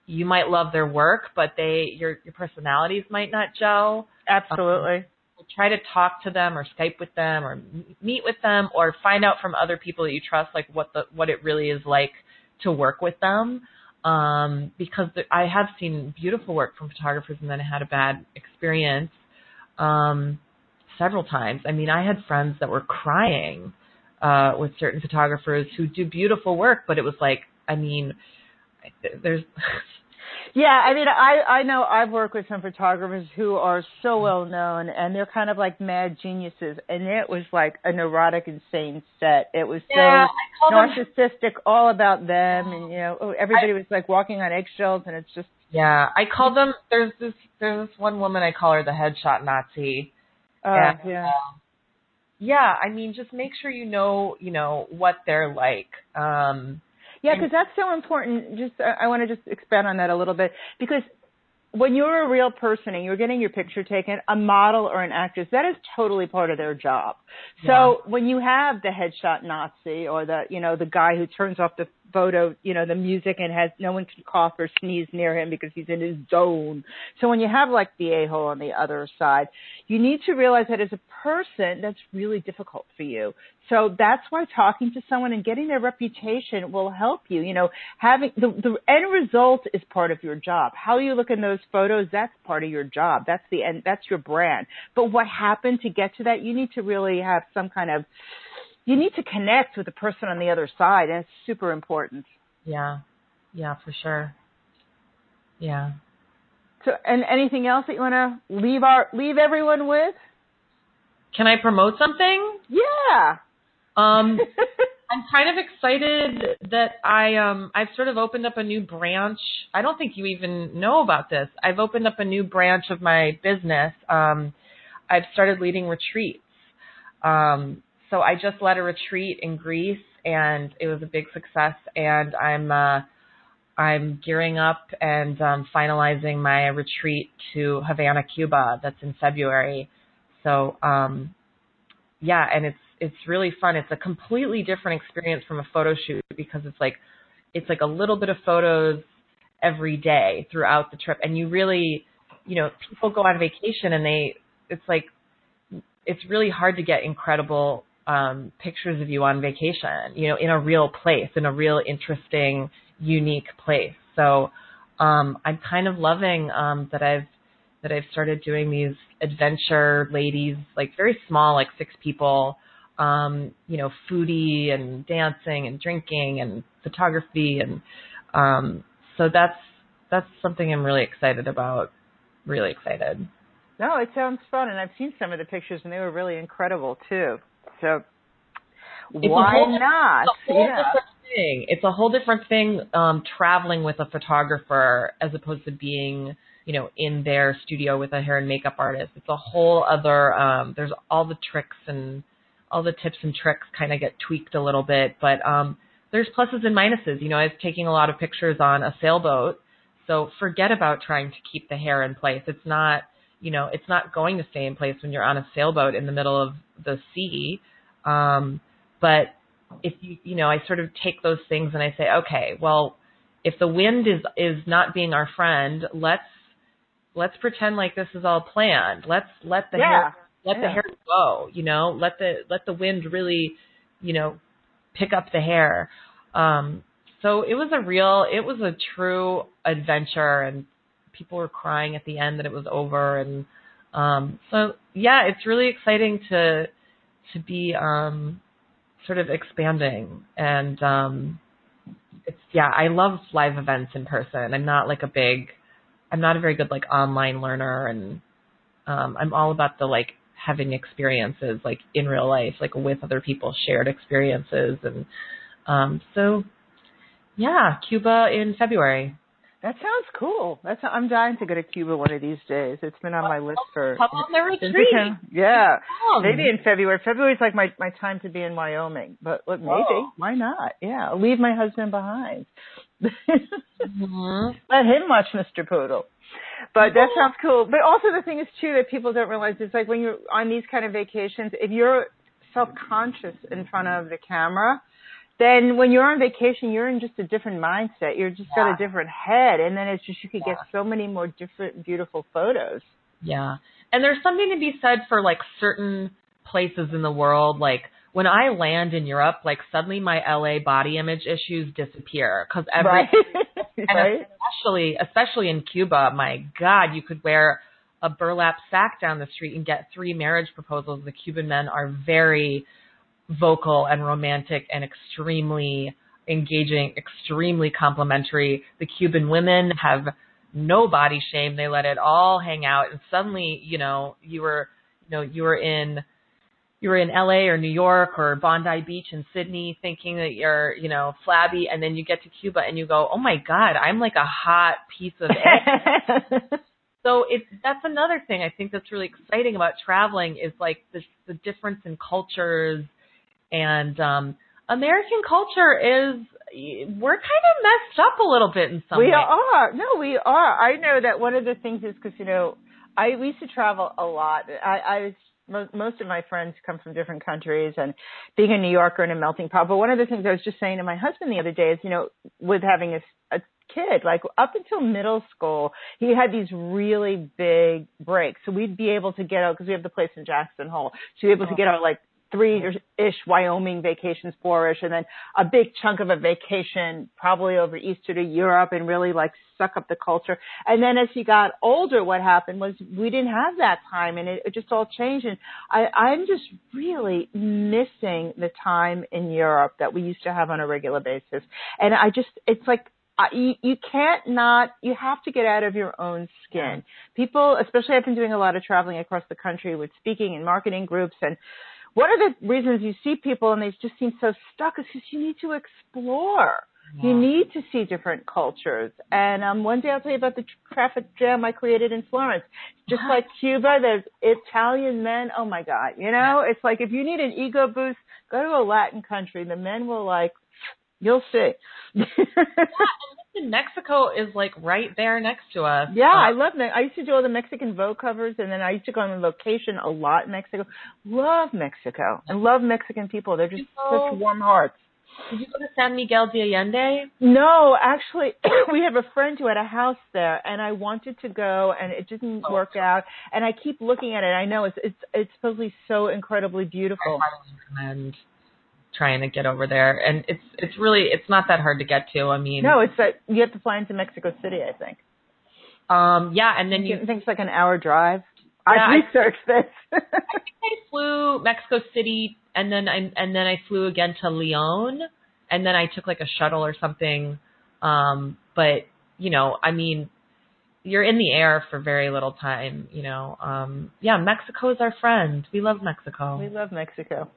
you might love their work, but they your your personalities might not gel. Absolutely. Um, try to talk to them or Skype with them or meet with them or find out from other people that you trust like what the what it really is like to work with them um, because I have seen beautiful work from photographers and then I had a bad experience um, several times. I mean, I had friends that were crying uh, with certain photographers who do beautiful work, but it was like, I mean, there's Yeah, I mean, I I know I've worked with some photographers who are so well known, and they're kind of like mad geniuses, and it was like a neurotic, insane set. It was so narcissistic, them... all about them, and you know, oh, everybody I... was like walking on eggshells, and it's just. Yeah, I call them. There's this. There's this one woman I call her the headshot Nazi. Oh uh, yeah. Um, yeah, I mean, just make sure you know, you know, what they're like. Um yeah, because that's so important. Just uh, I, I want to just expand on that a little bit because when you're a real person and you're getting your picture taken, a model or an actress, that is totally part of their job. So yeah. when you have the headshot Nazi or the, you know, the guy who turns off the photo, you know, the music and has no one can cough or sneeze near him because he's in his zone. So when you have like the a-hole on the other side, you need to realize that as a person, that's really difficult for you. So that's why talking to someone and getting their reputation will help you. You know, having the, the end result is part of your job. How you look in those photos, that's part of your job. That's the end, that's your brand. But what happened to get to that, you need to really have some kind of you need to connect with the person on the other side and it's super important. Yeah. Yeah for sure. Yeah. So and anything else that you want to leave our leave everyone with? Can i promote something? Yeah. Um i'm kind of excited that i um i've sort of opened up a new branch. I don't think you even know about this. I've opened up a new branch of my business. Um i've started leading retreats. Um so I just led a retreat in Greece and it was a big success and I'm uh I'm gearing up and um finalizing my retreat to Havana, Cuba that's in February. So um yeah, and it's it's really fun. It's a completely different experience from a photo shoot because it's like it's like a little bit of photos every day throughout the trip and you really you know people go on vacation and they it's like it's really hard to get incredible um pictures of you on vacation, you know, in a real place, in a real interesting, unique place. So um I'm kind of loving um that I've that I've started doing these adventure ladies, like very small, like six people, um, you know, foodie and dancing and drinking and photography and um so that's that's something I'm really excited about. Really excited. No, it sounds fun, and I've seen some of the pictures, and they were really incredible too. So It's why not? It's a whole Yeah. different thing. It's a whole different thing um, traveling with a photographer as opposed to being, you know, in their studio with a hair and makeup artist. It's a whole other. Um, there's all the tricks and all the tips and tricks kind of get tweaked a little bit, but um, there's pluses and minuses. You know, I was taking a lot of pictures on a sailboat, so forget about trying to keep the hair in place. It's not, you know, it's not going to stay in place when you're on a sailboat in the middle of the sea. Um, but if you you know I sort of take those things and I say okay well if the wind is is not being our friend let's let's pretend like this is all planned. Let's let the Yeah. hair let the hair go you know let the let the wind really you know pick up the hair. Um so it was a real it was a true adventure and people were crying at the end that it was over and um so yeah it's really exciting to to be um sort of expanding. And um it's yeah i love live events in person. I'm not like a big i'm not a very good like online learner. And um i'm all about the like having experiences like in real life like with other people shared experiences. And um so yeah cuba in february That sounds cool. That's I'm dying to go to Cuba one of these days. It's been on my list for come on the retreat become- yeah. Maybe in February. February's like my my time to be in Wyoming, but look, maybe Whoa. why not? Yeah, I'll leave my husband behind. Mhm. Let him watch Mr. Poodle. But that sounds cool. But also the thing is too that people don't realize is like when you're on these kind of vacations, if you're self conscious in front of the camera, then when you're on vacation, you're in just a different mindset. You're just got a different head, and then it's just you could get so many more different, beautiful photos. Yeah. And there's something to be said for like certain places in the world. Like when I land in Europe, like suddenly my LA body image issues disappear because every, right? and right? especially, especially in Cuba, my God, you could wear a burlap sack down the street and get three marriage proposals. The Cuban men are very vocal and romantic and extremely engaging, extremely complimentary. The Cuban women have no body shame. They let it all hang out. And suddenly, you know, you were, you know, you were in, you were in LA or New York or Bondi Beach in Sydney thinking that you're, you know, flabby. And then you get to Cuba and you go, oh my God, I'm like a hot piece of egg. so it's, that's another thing I think that's really exciting about traveling is like this, the difference in cultures and, um, American culture is, we're kind of messed up a little bit in some we ways. are. No, we are. I know that one of the things is because you know, I we used to travel a lot. I, I was mo- most of my friends come from different countries, and being a New Yorker and a melting pot. But one of the things I was just saying to my husband the other day is, you know, with having a, a kid, like up until middle school, he had these really big breaks. So we'd be able to get out because we have the place in Jackson Hole. So we'd be able to get out like three-ish Wyoming vacations, four-ish, and then a big chunk of a vacation probably over Easter to Europe and really like suck up the culture. And then as he got older, what happened was we didn't have that time and it, it just all changed. And I, I'm just really missing the time in Europe that we used to have on a regular basis. And I just, it's like, I, you, you can't not, you have to get out of your own skin. People, especially I've been doing a lot of traveling across the country with speaking and marketing groups and one are the reasons you see people and they just seem so stuck is because you need to explore. You need to see different cultures. And um, one day I'll tell you about the traffic jam I created in Florence. Just like Cuba, there's Italian men. Oh my God. You know, it's like if you need an ego boost, go to a Latin country. The men will like, you'll see. And Mexico is like right there next to us. Yeah, Uh, I love Me- I used to do all the Mexican Vogue covers, and then I used to go on location a lot in Mexico. Love Mexico. I love Mexican people. They're just People- such warm hearts. Did you go to San Miguel de Allende? No, actually, we have a friend who had a house there, and I wanted to go, and it didn't Oh, work out. And I keep looking at it. I know it's it's it's supposedly so incredibly beautiful. I highly recommend trying to get over there, and it's it's really it's not that hard to get to. I mean, No, it's that you have to fly into Mexico City. I think. um, yeah, and then you I think it's like an hour drive. Yeah, I I- researched this. I flew Mexico City and then I and then I flew again to Leon and then I took like a shuttle or something. Um, but you know, I mean, you're in the air for very little time. You know, um, yeah, Mexico is our friend. We love Mexico. we love Mexico.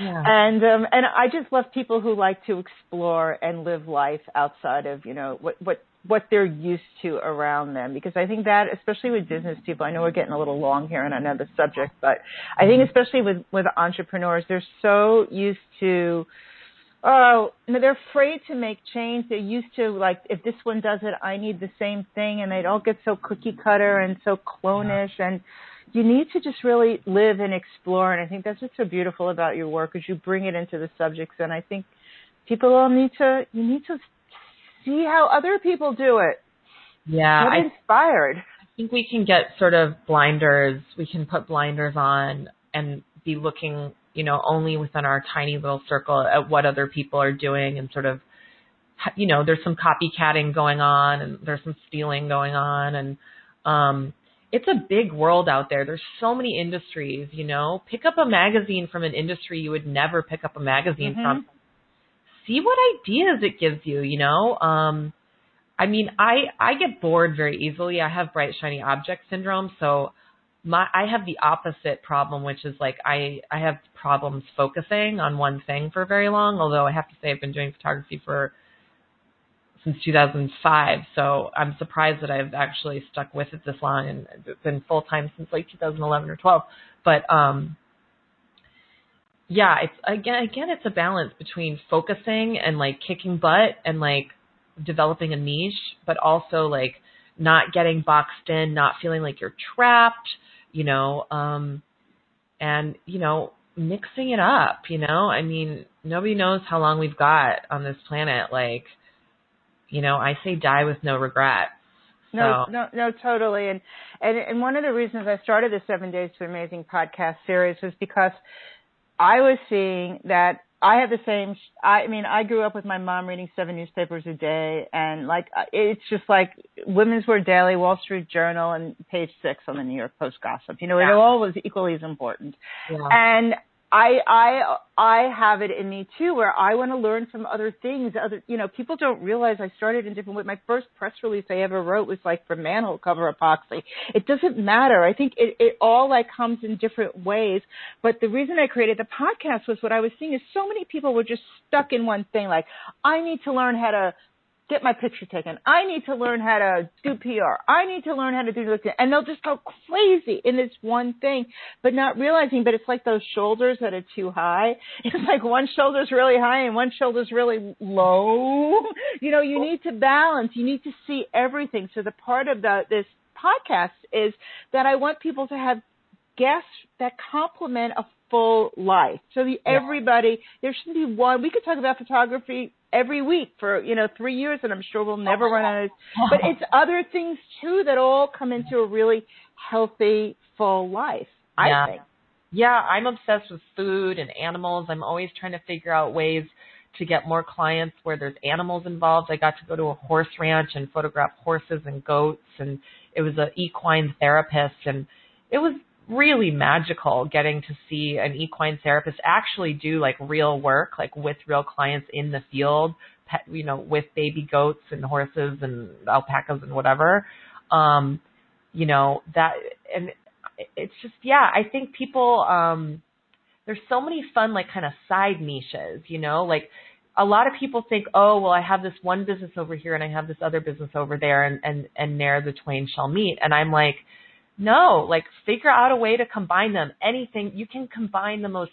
Yeah. And um and I just love people who like to explore and live life outside of, you know, what what what they're used to around them because I think that especially with business people, I know we're getting a little long here and I know the subject, but I think especially with with entrepreneurs, they're so used to oh, no, they're afraid to make change. They're used to like if this one does it, I need the same thing and they all get so cookie cutter and so clonish and you need to just really live and explore and I think that's what's so beautiful about your work is you bring it into the subjects and I think people all need to you need to see how other people do it. yeah, Get I inspired. I think we can get sort of blinders. We can put blinders on and be looking, you know, only within our tiny little circle at what other people are doing and sort of, you know, there's some copycatting going on and there's some stealing going on and, um, it's a big world out there. There's so many industries, you know. Pick up a magazine from an industry you would never pick up a magazine Mhm. from. See what ideas it gives you, you know. Um, I mean, I I get bored very easily. I have bright shiny object syndrome, so my I have the opposite problem, which is like I I have problems focusing on one thing for very long. Although I have to say I've been doing photography for since 2005, so I'm surprised that I've actually stuck with it this long and it's been full time since like 2011 or 12. But um yeah, it's again again it's a balance between focusing and like kicking butt and like developing a niche, but also like not getting boxed in, not feeling like you're trapped, you know, um and you know, mixing it up, you know? I mean, nobody knows how long we've got on this planet like you know, I say die with no regret. No, So- no, no, totally. And, and and one of the reasons I started the Seven Days to Amazing podcast series was because I was seeing that I have the same. I mean, I grew up with my mom reading seven newspapers a day, and like uh, it's just like Women's Wear Daily, Wall Street Journal, and Page Six on the New York Post Gossip. You know, Yeah. it all was equally as important. Yeah. And I I I have it in me too where I want to learn from other things. Other you know, people don't realize I started in different ways. My first press release I ever wrote was like for manhole cover epoxy. It doesn't matter. I think it, it all like comes in different ways. But the reason I created the podcast was what I was seeing is so many people were just stuck in one thing. Like, I need to learn how to get my picture taken. I need to learn how to do PR. I need to learn how to do this. And they'll just go crazy in this one thing, but not realizing, but it's like those shoulders that are too high. It's like one shoulder's really high and one shoulder's really low. You know, you need to balance. You need to see everything. So the part of the, this podcast is that I want people to have guests that complement a full life. So the, everybody, there shouldn't be one. We could talk about photography every week for you know three years, and I'm sure we'll never run out of. But it's other things too that all come into a really healthy, full life. I Yeah. think. Yeah, I'm obsessed with food and animals. I'm always trying to figure out ways to get more clients where there's animals involved. I got to go to a horse ranch and photograph horses and goats and it was an equine therapist and it was really magical getting to see an equine therapist actually do like real work like with real clients in the field pet, you know with baby goats and horses and alpacas and whatever. Um you know that and it's just yeah i think people um there's so many fun like kind of side niches you know? Like a lot of people think oh well i have this one business over here and i have this other business over there and and and there the twain shall meet. And i'm like no like figure out a way to combine them anything you can combine the most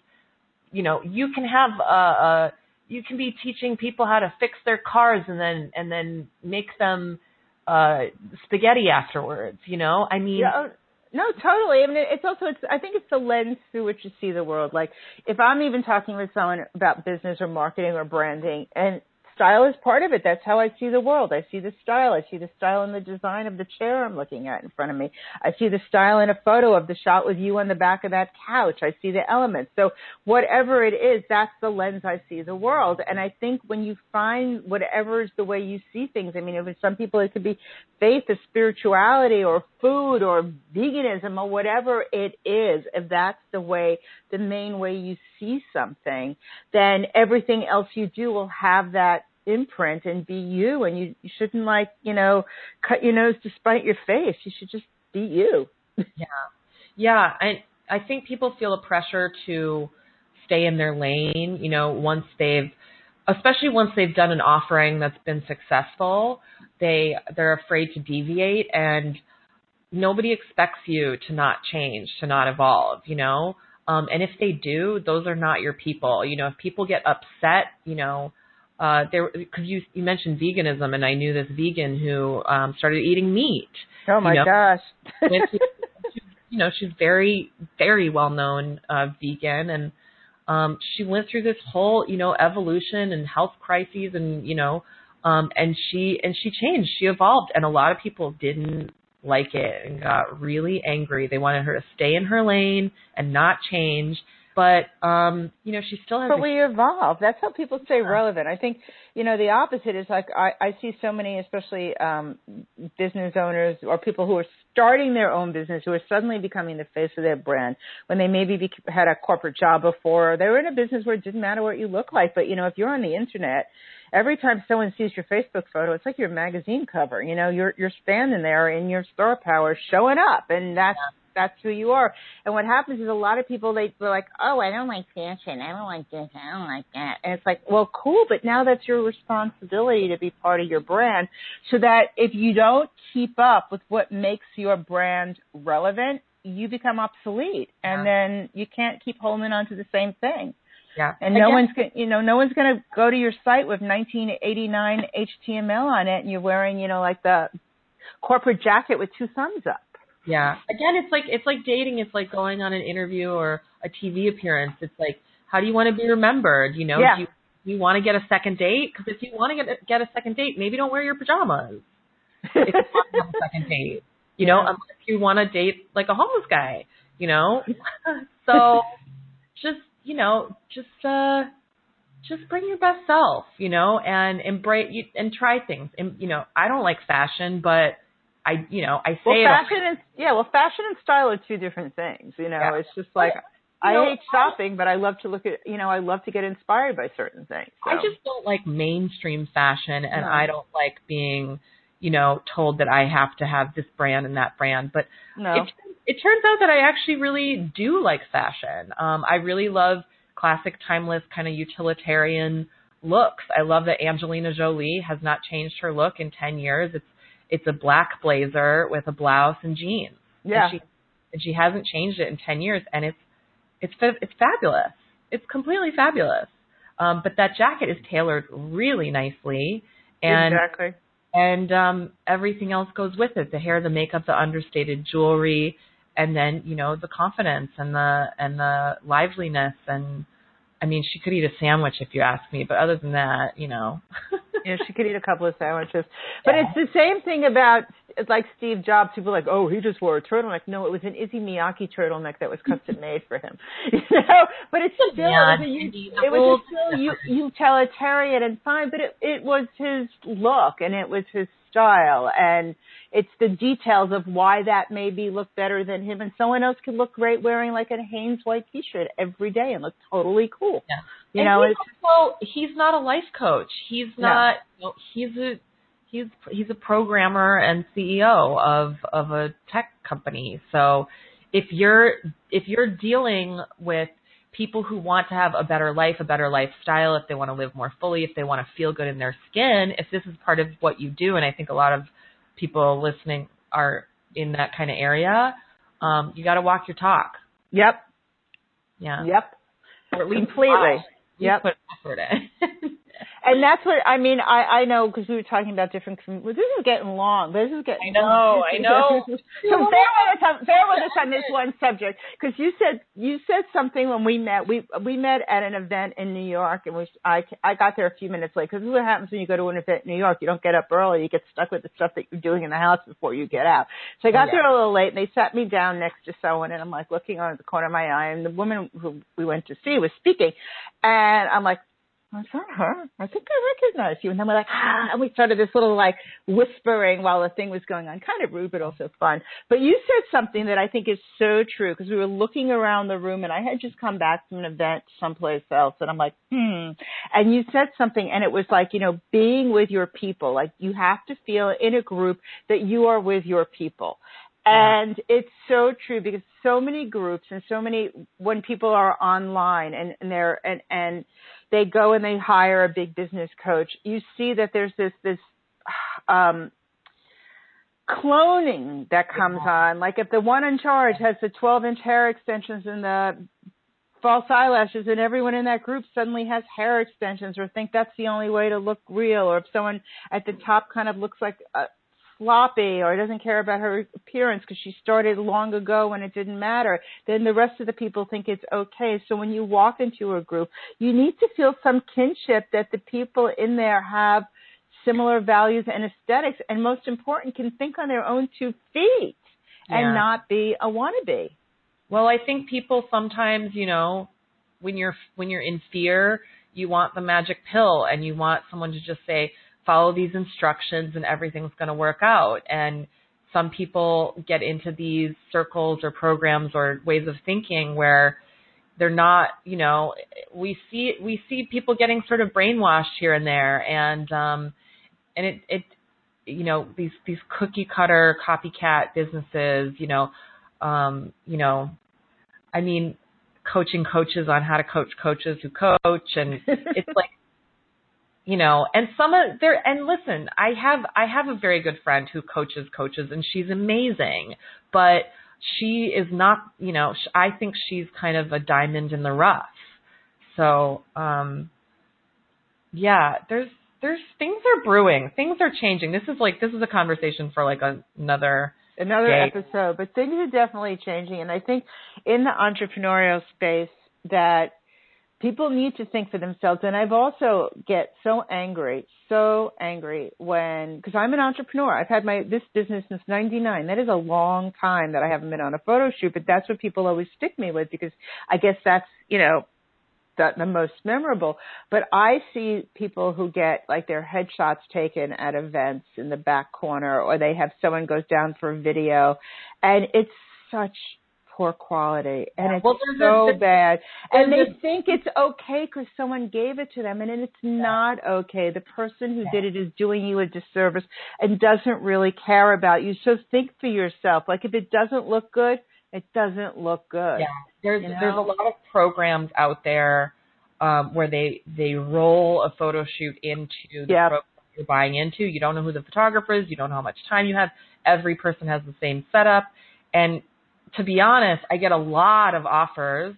you know you can have a, a you can be teaching people how to fix their cars and then and then make them uh spaghetti afterwards you know i mean Yeah, oh, No, totally. I mean, it's also it's. I think it's the lens through which you see the world. Like, if I'm even talking with someone about business or marketing or branding, and style is part of it. That's how I see the world. I see the style. I see the style in the design of the chair I'm looking at in front of me. I see the style in a photo of the shot with you on the back of that couch. I see the elements. So whatever it is, that's the lens I see the world. And I think when you find whatever is the way you see things, I mean, if some people it could be faith or spirituality or food or veganism or whatever it is, if that's the way, the main way you see something, then everything else you do will have that imprint and be you and you, you shouldn't like, you know, cut your nose to spite your face. You should just be you. yeah. Yeah. And I think people feel a pressure to stay in their lane, you know, once they've especially once they've done an offering that's been successful, they they're afraid to deviate and nobody expects you to not change, to not evolve, you know? Um, and if they do, those are not your people. You know, if people get upset, you know, uh, there because you you mentioned veganism, and I knew this vegan who um, started eating meat. Oh my you know? gosh! she, you know, she's very very well known uh, vegan, and um, she went through this whole you know evolution and health crises, and you know, um, and she and she changed, she evolved, and a lot of people didn't like it and got really angry. They wanted her to stay in her lane and not change but um you know she still has but we evolve. That's how people stay relevant. I think you know the opposite is like i i see so many especially um business owners or people who are starting their own business who are suddenly becoming the face of their brand. When they maybe be, had a corporate job before or they were in a business where it didn't matter what you look like. But you know if you're on the internet every time someone sees your Facebook photo, it's like your magazine cover. You know, you're you're standing there in your star power, showing up, and that's yeah that's who you are. And what happens is a lot of people they they're like, oh, I don't like fashion, I don't like this, I don't like that, and it's like, well, cool, but now that's your responsibility to be part of your brand, so that if you don't keep up with what makes your brand relevant, you become obsolete, and yeah. then you can't keep holding on to the same thing. Yeah. And no one's going you know, no one's going to go to your site with 1989 HTML on it and you're wearing, you know, like the corporate jacket with two thumbs up. Yeah. Again, it's like it's like dating. It's like going on an interview or a TV appearance. It's like, how do you want to be remembered? You know, yeah. do you, do you want to get a second date? Because if you want to get a, get a second date, maybe don't wear your pajamas. if you want to have a second date, you know, unless you want to date like a homeless guy, you know. so, just you know, just uh, just bring your best self, you know, and embrace you, and try things. And you know, I don't like fashion, but I, you know, I say well, it. Fashion and yeah, well, fashion and style are two different things. You know, yeah. it's just like I know, hate shopping, but I love to look at, you know, I love to get inspired by certain things. So. I just don't like mainstream fashion, and no. I don't like being, you know, told that I have to have this brand and that brand. But no. it, it turns out that I actually really do like fashion. Um, I really love classic, timeless, kind of utilitarian looks. I love that Angelina Jolie has not changed her look in 10 years. It's it's a black blazer with a blouse and jeans. Yeah. And she, and she hasn't changed it in 10 years and it's it's it's fabulous. It's completely fabulous. Um, but that jacket is tailored really nicely and exactly. and um everything else goes with it. The hair, the makeup, the understated jewelry, and then, you know, the confidence and the and the liveliness and I mean, she could eat a sandwich if you ask me, but other than that, you know. yeah, she could eat a couple of sandwiches. But yeah. it's the same thing about like Steve Jobs. People are like, oh, he just wore a turtleneck. No, it was an Issey Miyake turtleneck that was custom made for him. You know, but it's still yeah, it was, a, it was still utilitarian and fine. But it it was his look and it was his style and it's the details of why that maybe look better than him and someone else could look great wearing like a Hanes white t-shirt every day and look totally cool. Yeah. You and know, he's also, he's not a life coach. He's not, you know, he's a, he's, he's a programmer and CEO of, of a tech company. So if you're, if you're dealing with people who want to have a better life, a better lifestyle, if they want to live more fully, if they want to feel good in their skin, if this is part of what you do, and I think a lot of people listening are in that kind of area, um, you got to walk your talk. Yep. Yeah. Yep. Or at least completely. Yep. Put effort in. and that's what I mean. I I know because we were talking about different. Well, this is getting long. This is getting. I know. I know. so bear with us. Bear with us on this one subject because you said you said something when we met. We we met at an event in New York, and we I I got there a few minutes late because this is what happens when you go to an event in New York. You don't get up early. You get stuck with the stuff that you're doing in the house before you get out. So I got Yeah. there a little late, and they sat me down next to someone, and I'm like looking out of the corner of my eye, and the woman who we went to see was speaking, and I'm like. Is that her? I think I recognize you. And then we're like, ah, and we started this little like whispering while the thing was going on. Kind of rude, but also fun. But you said something that I think is so true because we were looking around the room and I had just come back from an event someplace else and I'm like, hmm. And you said something and it was like, you know, being with your people. Like you have to feel in a group that you are with your people. And it's so true because so many groups and so many when people are online and, and they're and and they go and they hire a big business coach, you see that there's this this um cloning that comes on. Like if the one in charge has the 12 inch hair extensions and the false eyelashes and everyone in that group suddenly has hair extensions or think that's the only way to look real or if someone at the top kind of looks like a sloppy or doesn't care about her appearance because she started long ago when it didn't matter, then the rest of the people think it's okay. So when you walk into a group, you need to feel some kinship that the people in there have similar values and aesthetics and most important can think on their own two feet Yeah. and not be a wannabe. Well, I think people sometimes, you know, when you're when you're in fear, you want the magic pill and you want someone to just say follow these instructions and everything's going to work out. And some people get into these circles or programs or ways of thinking where they're not, you know, we see we see people getting sort of brainwashed here and there and um and it it you know these these cookie cutter copycat businesses, you know, um, you know, I mean, coaching coaches on how to coach coaches who coach, and it's like, you know, and some of there. And listen, I have I have a very good friend who coaches coaches, and she's amazing, but she is not. You know, I think she's kind of a diamond in the rough. So, um, yeah, there's there's things are brewing, things are changing. This is like this is a conversation for like a, another another Yay. episode, but things are definitely changing. And I think in the entrepreneurial space that people need to think for themselves. And I've also get so angry, so angry when, cause I'm an entrepreneur. I've had my, this business since 99. That is a long time that I haven't been on a photo shoot, but that's what people always stick me with because I guess that's, you know, the, the most memorable. But I see people who get like their headshots taken at events in the back corner, or they have someone goes down for a video, and it's such poor quality, and it's Well, so a- bad. And they think it's okay because someone gave it to them, and it's not okay. The person who did it is doing you a disservice and doesn't really care about you. So think for yourself. Like if it doesn't look good, it doesn't look good. Yeah, there's You there's a lot of programs out there um, where they they roll a photo shoot into the Yep. program you're buying into. You don't know who the photographer is. You don't know how much time you have. Every person has the same setup, and to be honest, I get a lot of offers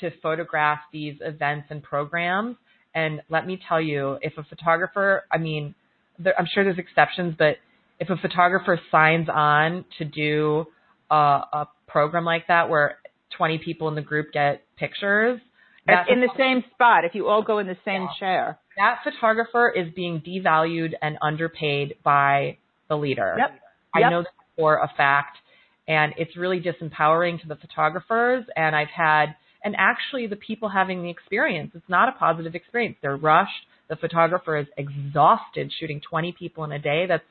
to photograph these events and programs. And let me tell you, if a photographer, I mean, there, I'm sure there's exceptions, but if a photographer signs on to do a, a program like that where 20 people in the group get pictures, that, in the same spot. If you all go in the same chair. that photographer is being devalued and underpaid by the leader. Yep. I Yep. know that for a fact, and it's really disempowering to the photographers. And I've had, and actually, the people having the experience, it's not a positive experience. They're rushed. The photographer is exhausted shooting 20 people in a day. That's,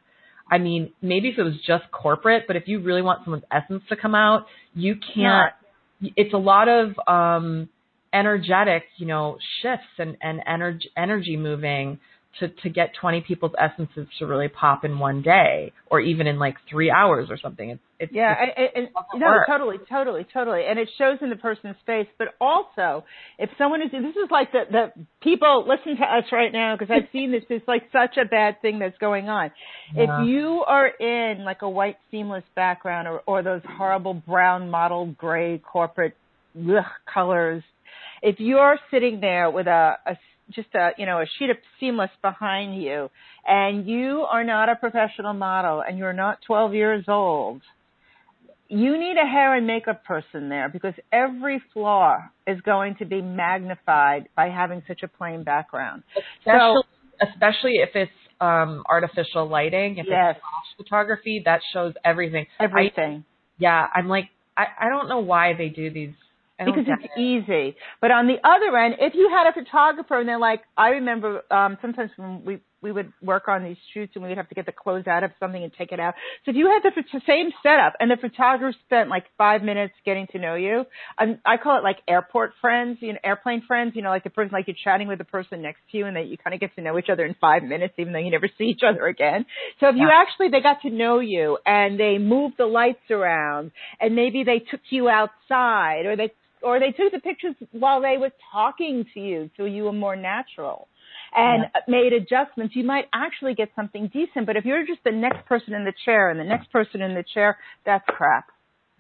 I mean, maybe if it was just corporate, but if you really want someone's essence to come out, you can't. It's a lot of um, energetic, you know, shifts and and energy energy moving to to get 20 people's essences to really pop in one day or even in like 3 hours or something. It's it's Yeah, it's- and, and, no, work. totally, totally, totally, and it shows in the person's face. But also, if someone is, this is like the the people listen to us right now because I've seen this. It's like such a bad thing that's going on. Yeah. If you are in like a white seamless background or or those horrible brown mottled gray corporate ugh, colors, if you're sitting there with a, a just a you know a sheet of seamless behind you, and you are not a professional model, and you're not 12 years old, you need a hair and makeup person there because every flaw is going to be magnified by having such a plain background. Especially, so, especially if it's um artificial lighting, if yes. it's flash photography, that shows everything. Everything. I, yeah, I'm like I, I don't know why they do these because it's it. easy. But on the other end, if you had a photographer and they're like, I remember um sometimes when we we would work on these shoots and we would have to get the clothes out of something and take it out. So if you had the same setup and the photographer spent like five minutes getting to know you, um, I call it like airport friends, you know, airplane friends, you know, like the person, like you're chatting with the person next to you and that you kind of get to know each other in five minutes, even though you never see each other again. So if yeah. you actually, they got to know you and they moved the lights around and maybe they took you outside or they or they took the pictures while they were talking to you so you were more natural and yeah. made adjustments, you might actually get something decent. But if you're just the next person in the chair and the next person in the chair, that's crap.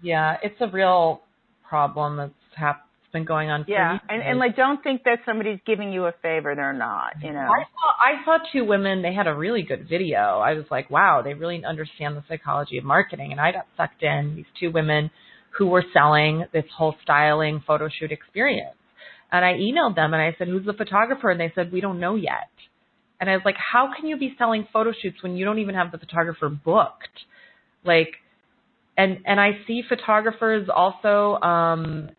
Yeah, it's a real problem that's hap- been going on. yeah, and and like don't think that somebody's giving you a favor. They're not. You know. I saw I saw two women. They had a really good video. I was like, wow, they really understand the psychology of marketing. And I got sucked in. These two women who were selling this whole styling photo shoot experience. And I emailed them and I said, who's the photographer? And they said, we don't know yet. And I was like, how can you be selling photo shoots when you don't even have the photographer booked? Like, and, and I see photographers also, um,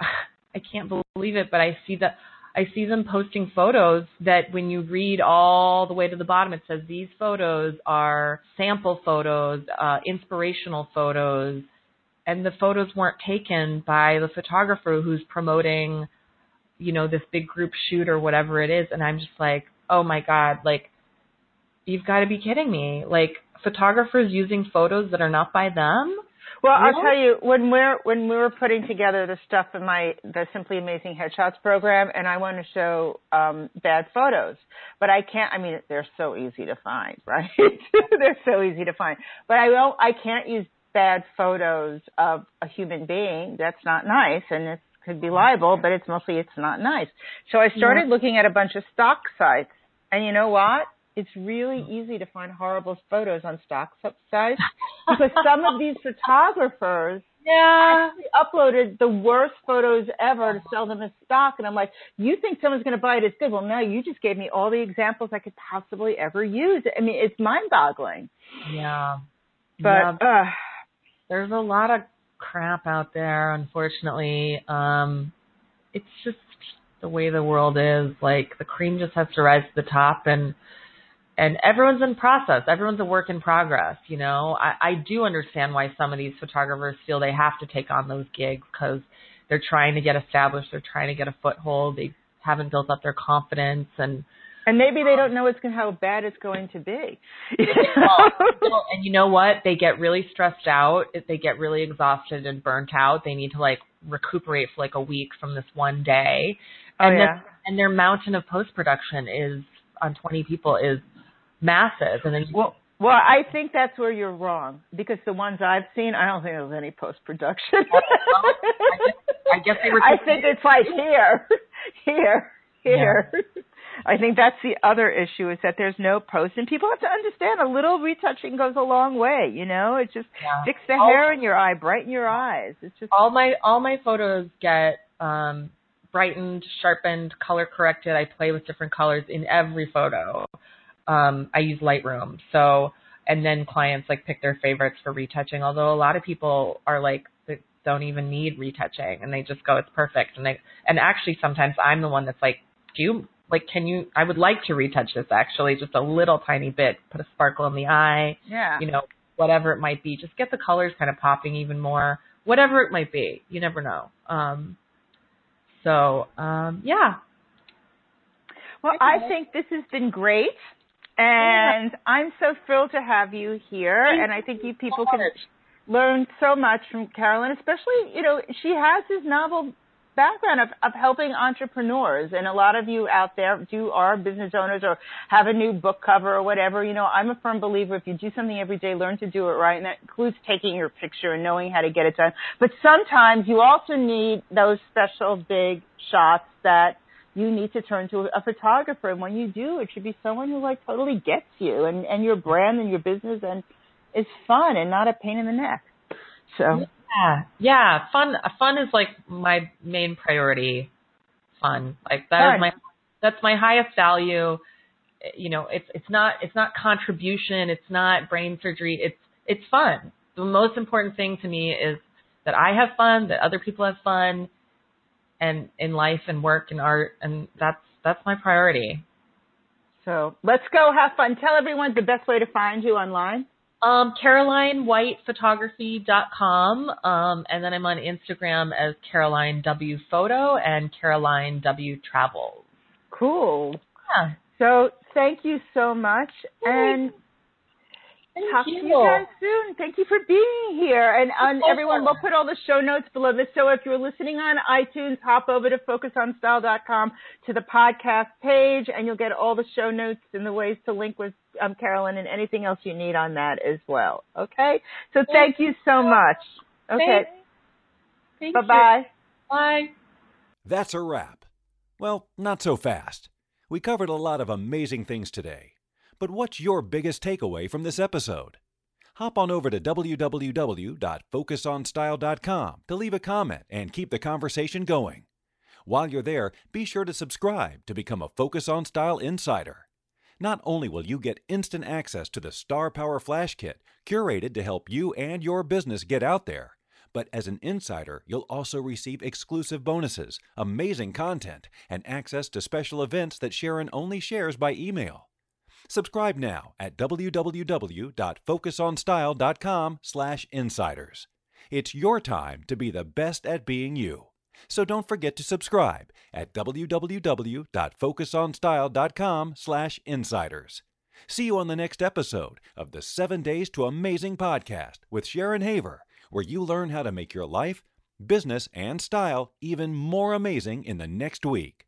I can't believe it, but I see that, I see them posting photos that when you read all the way to the bottom, it says these photos are sample photos, uh, inspirational photos, and the photos weren't taken by the photographer who's promoting you know this big group shoot or whatever it is. And i'm just like oh my god like you've got to be kidding me. Like photographers using photos that are not by them? Well i'll tell you when we're when we were putting together the stuff in my the simply amazing headshots program and i want to show um bad photos. But i can't i mean they're so easy to find right? They're so easy to find. But i will i can't use bad photos of a human being, that's not nice and it could be libel, but it's mostly it's not nice. So I started yeah. looking at a bunch of stock sites and you know what? It's really easy to find horrible photos on stock sites because some of these photographers yeah. actually uploaded the worst photos ever to sell them as stock. And I'm like, you think someone's going to buy it as good? Well, no, you just gave me all the examples I could possibly ever use. I mean, it's mind boggling. Yeah. But, yeah. Uh, there's a lot of crap out there, unfortunately. Um, it's just the way the world is. Like the cream just has to rise to the top and and everyone's in process. Everyone's a work in progress, you know. I, I do understand why some of these photographers feel they have to take on those gigs because they're trying to get established, they're trying to get a foothold, they haven't built up their confidence and and maybe they don't know it's how bad it's going to be. well, and you know what? They get really stressed out. They get really exhausted and burnt out. They need to like recuperate for like a week from this one day. Oh, and yeah. Then, and their mountain of post production is on 20 people is massive. And then well, well, I think that's where you're wrong because the ones I've seen, I don't think there's any post production. Oh, well, I, guess, I guess they were. I think it's like here, here, here. Yeah. I think that's the other issue is that there's no post and people have to understand a little retouching goes a long way, you know? It just yeah. fix the all, hair in your eye, brighten your eyes. It's just all my all my photos get um brightened, sharpened, color corrected. I play with different colors in every photo. Um I use Lightroom. So and then clients like pick their favorites for retouching, although a lot of people are like don't even need retouching and they just go it's perfect and they and actually sometimes I'm the one that's like do you like can you I would like to retouch this actually just a little tiny bit, put a sparkle in the eye. Yeah. You know, whatever it might be. Just get the colors kind of popping even more. Whatever it might be. You never know. Um so um yeah. Well, I think this has been great. And yeah. I'm so thrilled to have you here. and I think you people can learn so much from Carolyn, especially, you know, she has this novel background of, of helping entrepreneurs and a lot of you out there do are business owners or have a new book cover or whatever you know i'm a firm believer if you do something every day learn to do it right and that includes taking your picture and knowing how to get it done but sometimes you also need those special big shots that you need to turn to a photographer. And when you do, it should be someone who like totally gets you and, and your brand and your business and is fun and not a pain in the neck. So yeah, yeah, fun. Fun is like my main priority. Fun, like that fun. is my that's my highest value. You know, it's it's not it's not contribution. It's not brain surgery. It's it's fun. The most important thing to me is that I have fun, that other people have fun, and in life and work and art, and that's that's my priority. So let's go have fun. Tell everyone the best way to find you online. Um, CarolineWhitePhotography.com. Um, and then I'm on Instagram as Caroline W Photo and Caroline W Travels. Cool. Yeah. So thank you so much. And Thank talk you. to you guys soon. Thank you for being here. And um, everyone, we'll put all the show notes below this. So if you're listening on iTunes, hop over to focusonstyle.com to the podcast page, and you'll get all the show notes and the ways to link with um, Carolyn and anything else you need on that as well. Okay? So thank, thank you so much. Okay. Bye-bye. Bye. That's a wrap. Well, not so fast. We covered a lot of amazing things today. But what's your biggest takeaway from this episode? Hop on over to www.focusonstyle.com to leave a comment and keep the conversation going. While you're there, be sure to subscribe to become a Focus on Style insider. Not only will you get instant access to the Star Power Flash Kit, curated to help you and your business get out there, but as an insider, you'll also receive exclusive bonuses, amazing content, and access to special events that Sharon only shares by email. Subscribe now at www.focusonstyle.com/insiders. It's your time to be the best at being you. So don't forget to subscribe at www.focusonstyle.com/insiders. See you on the next episode of the 7 Days to Amazing podcast with Sharon Haver, where you learn how to make your life, business, and style even more amazing in the next week.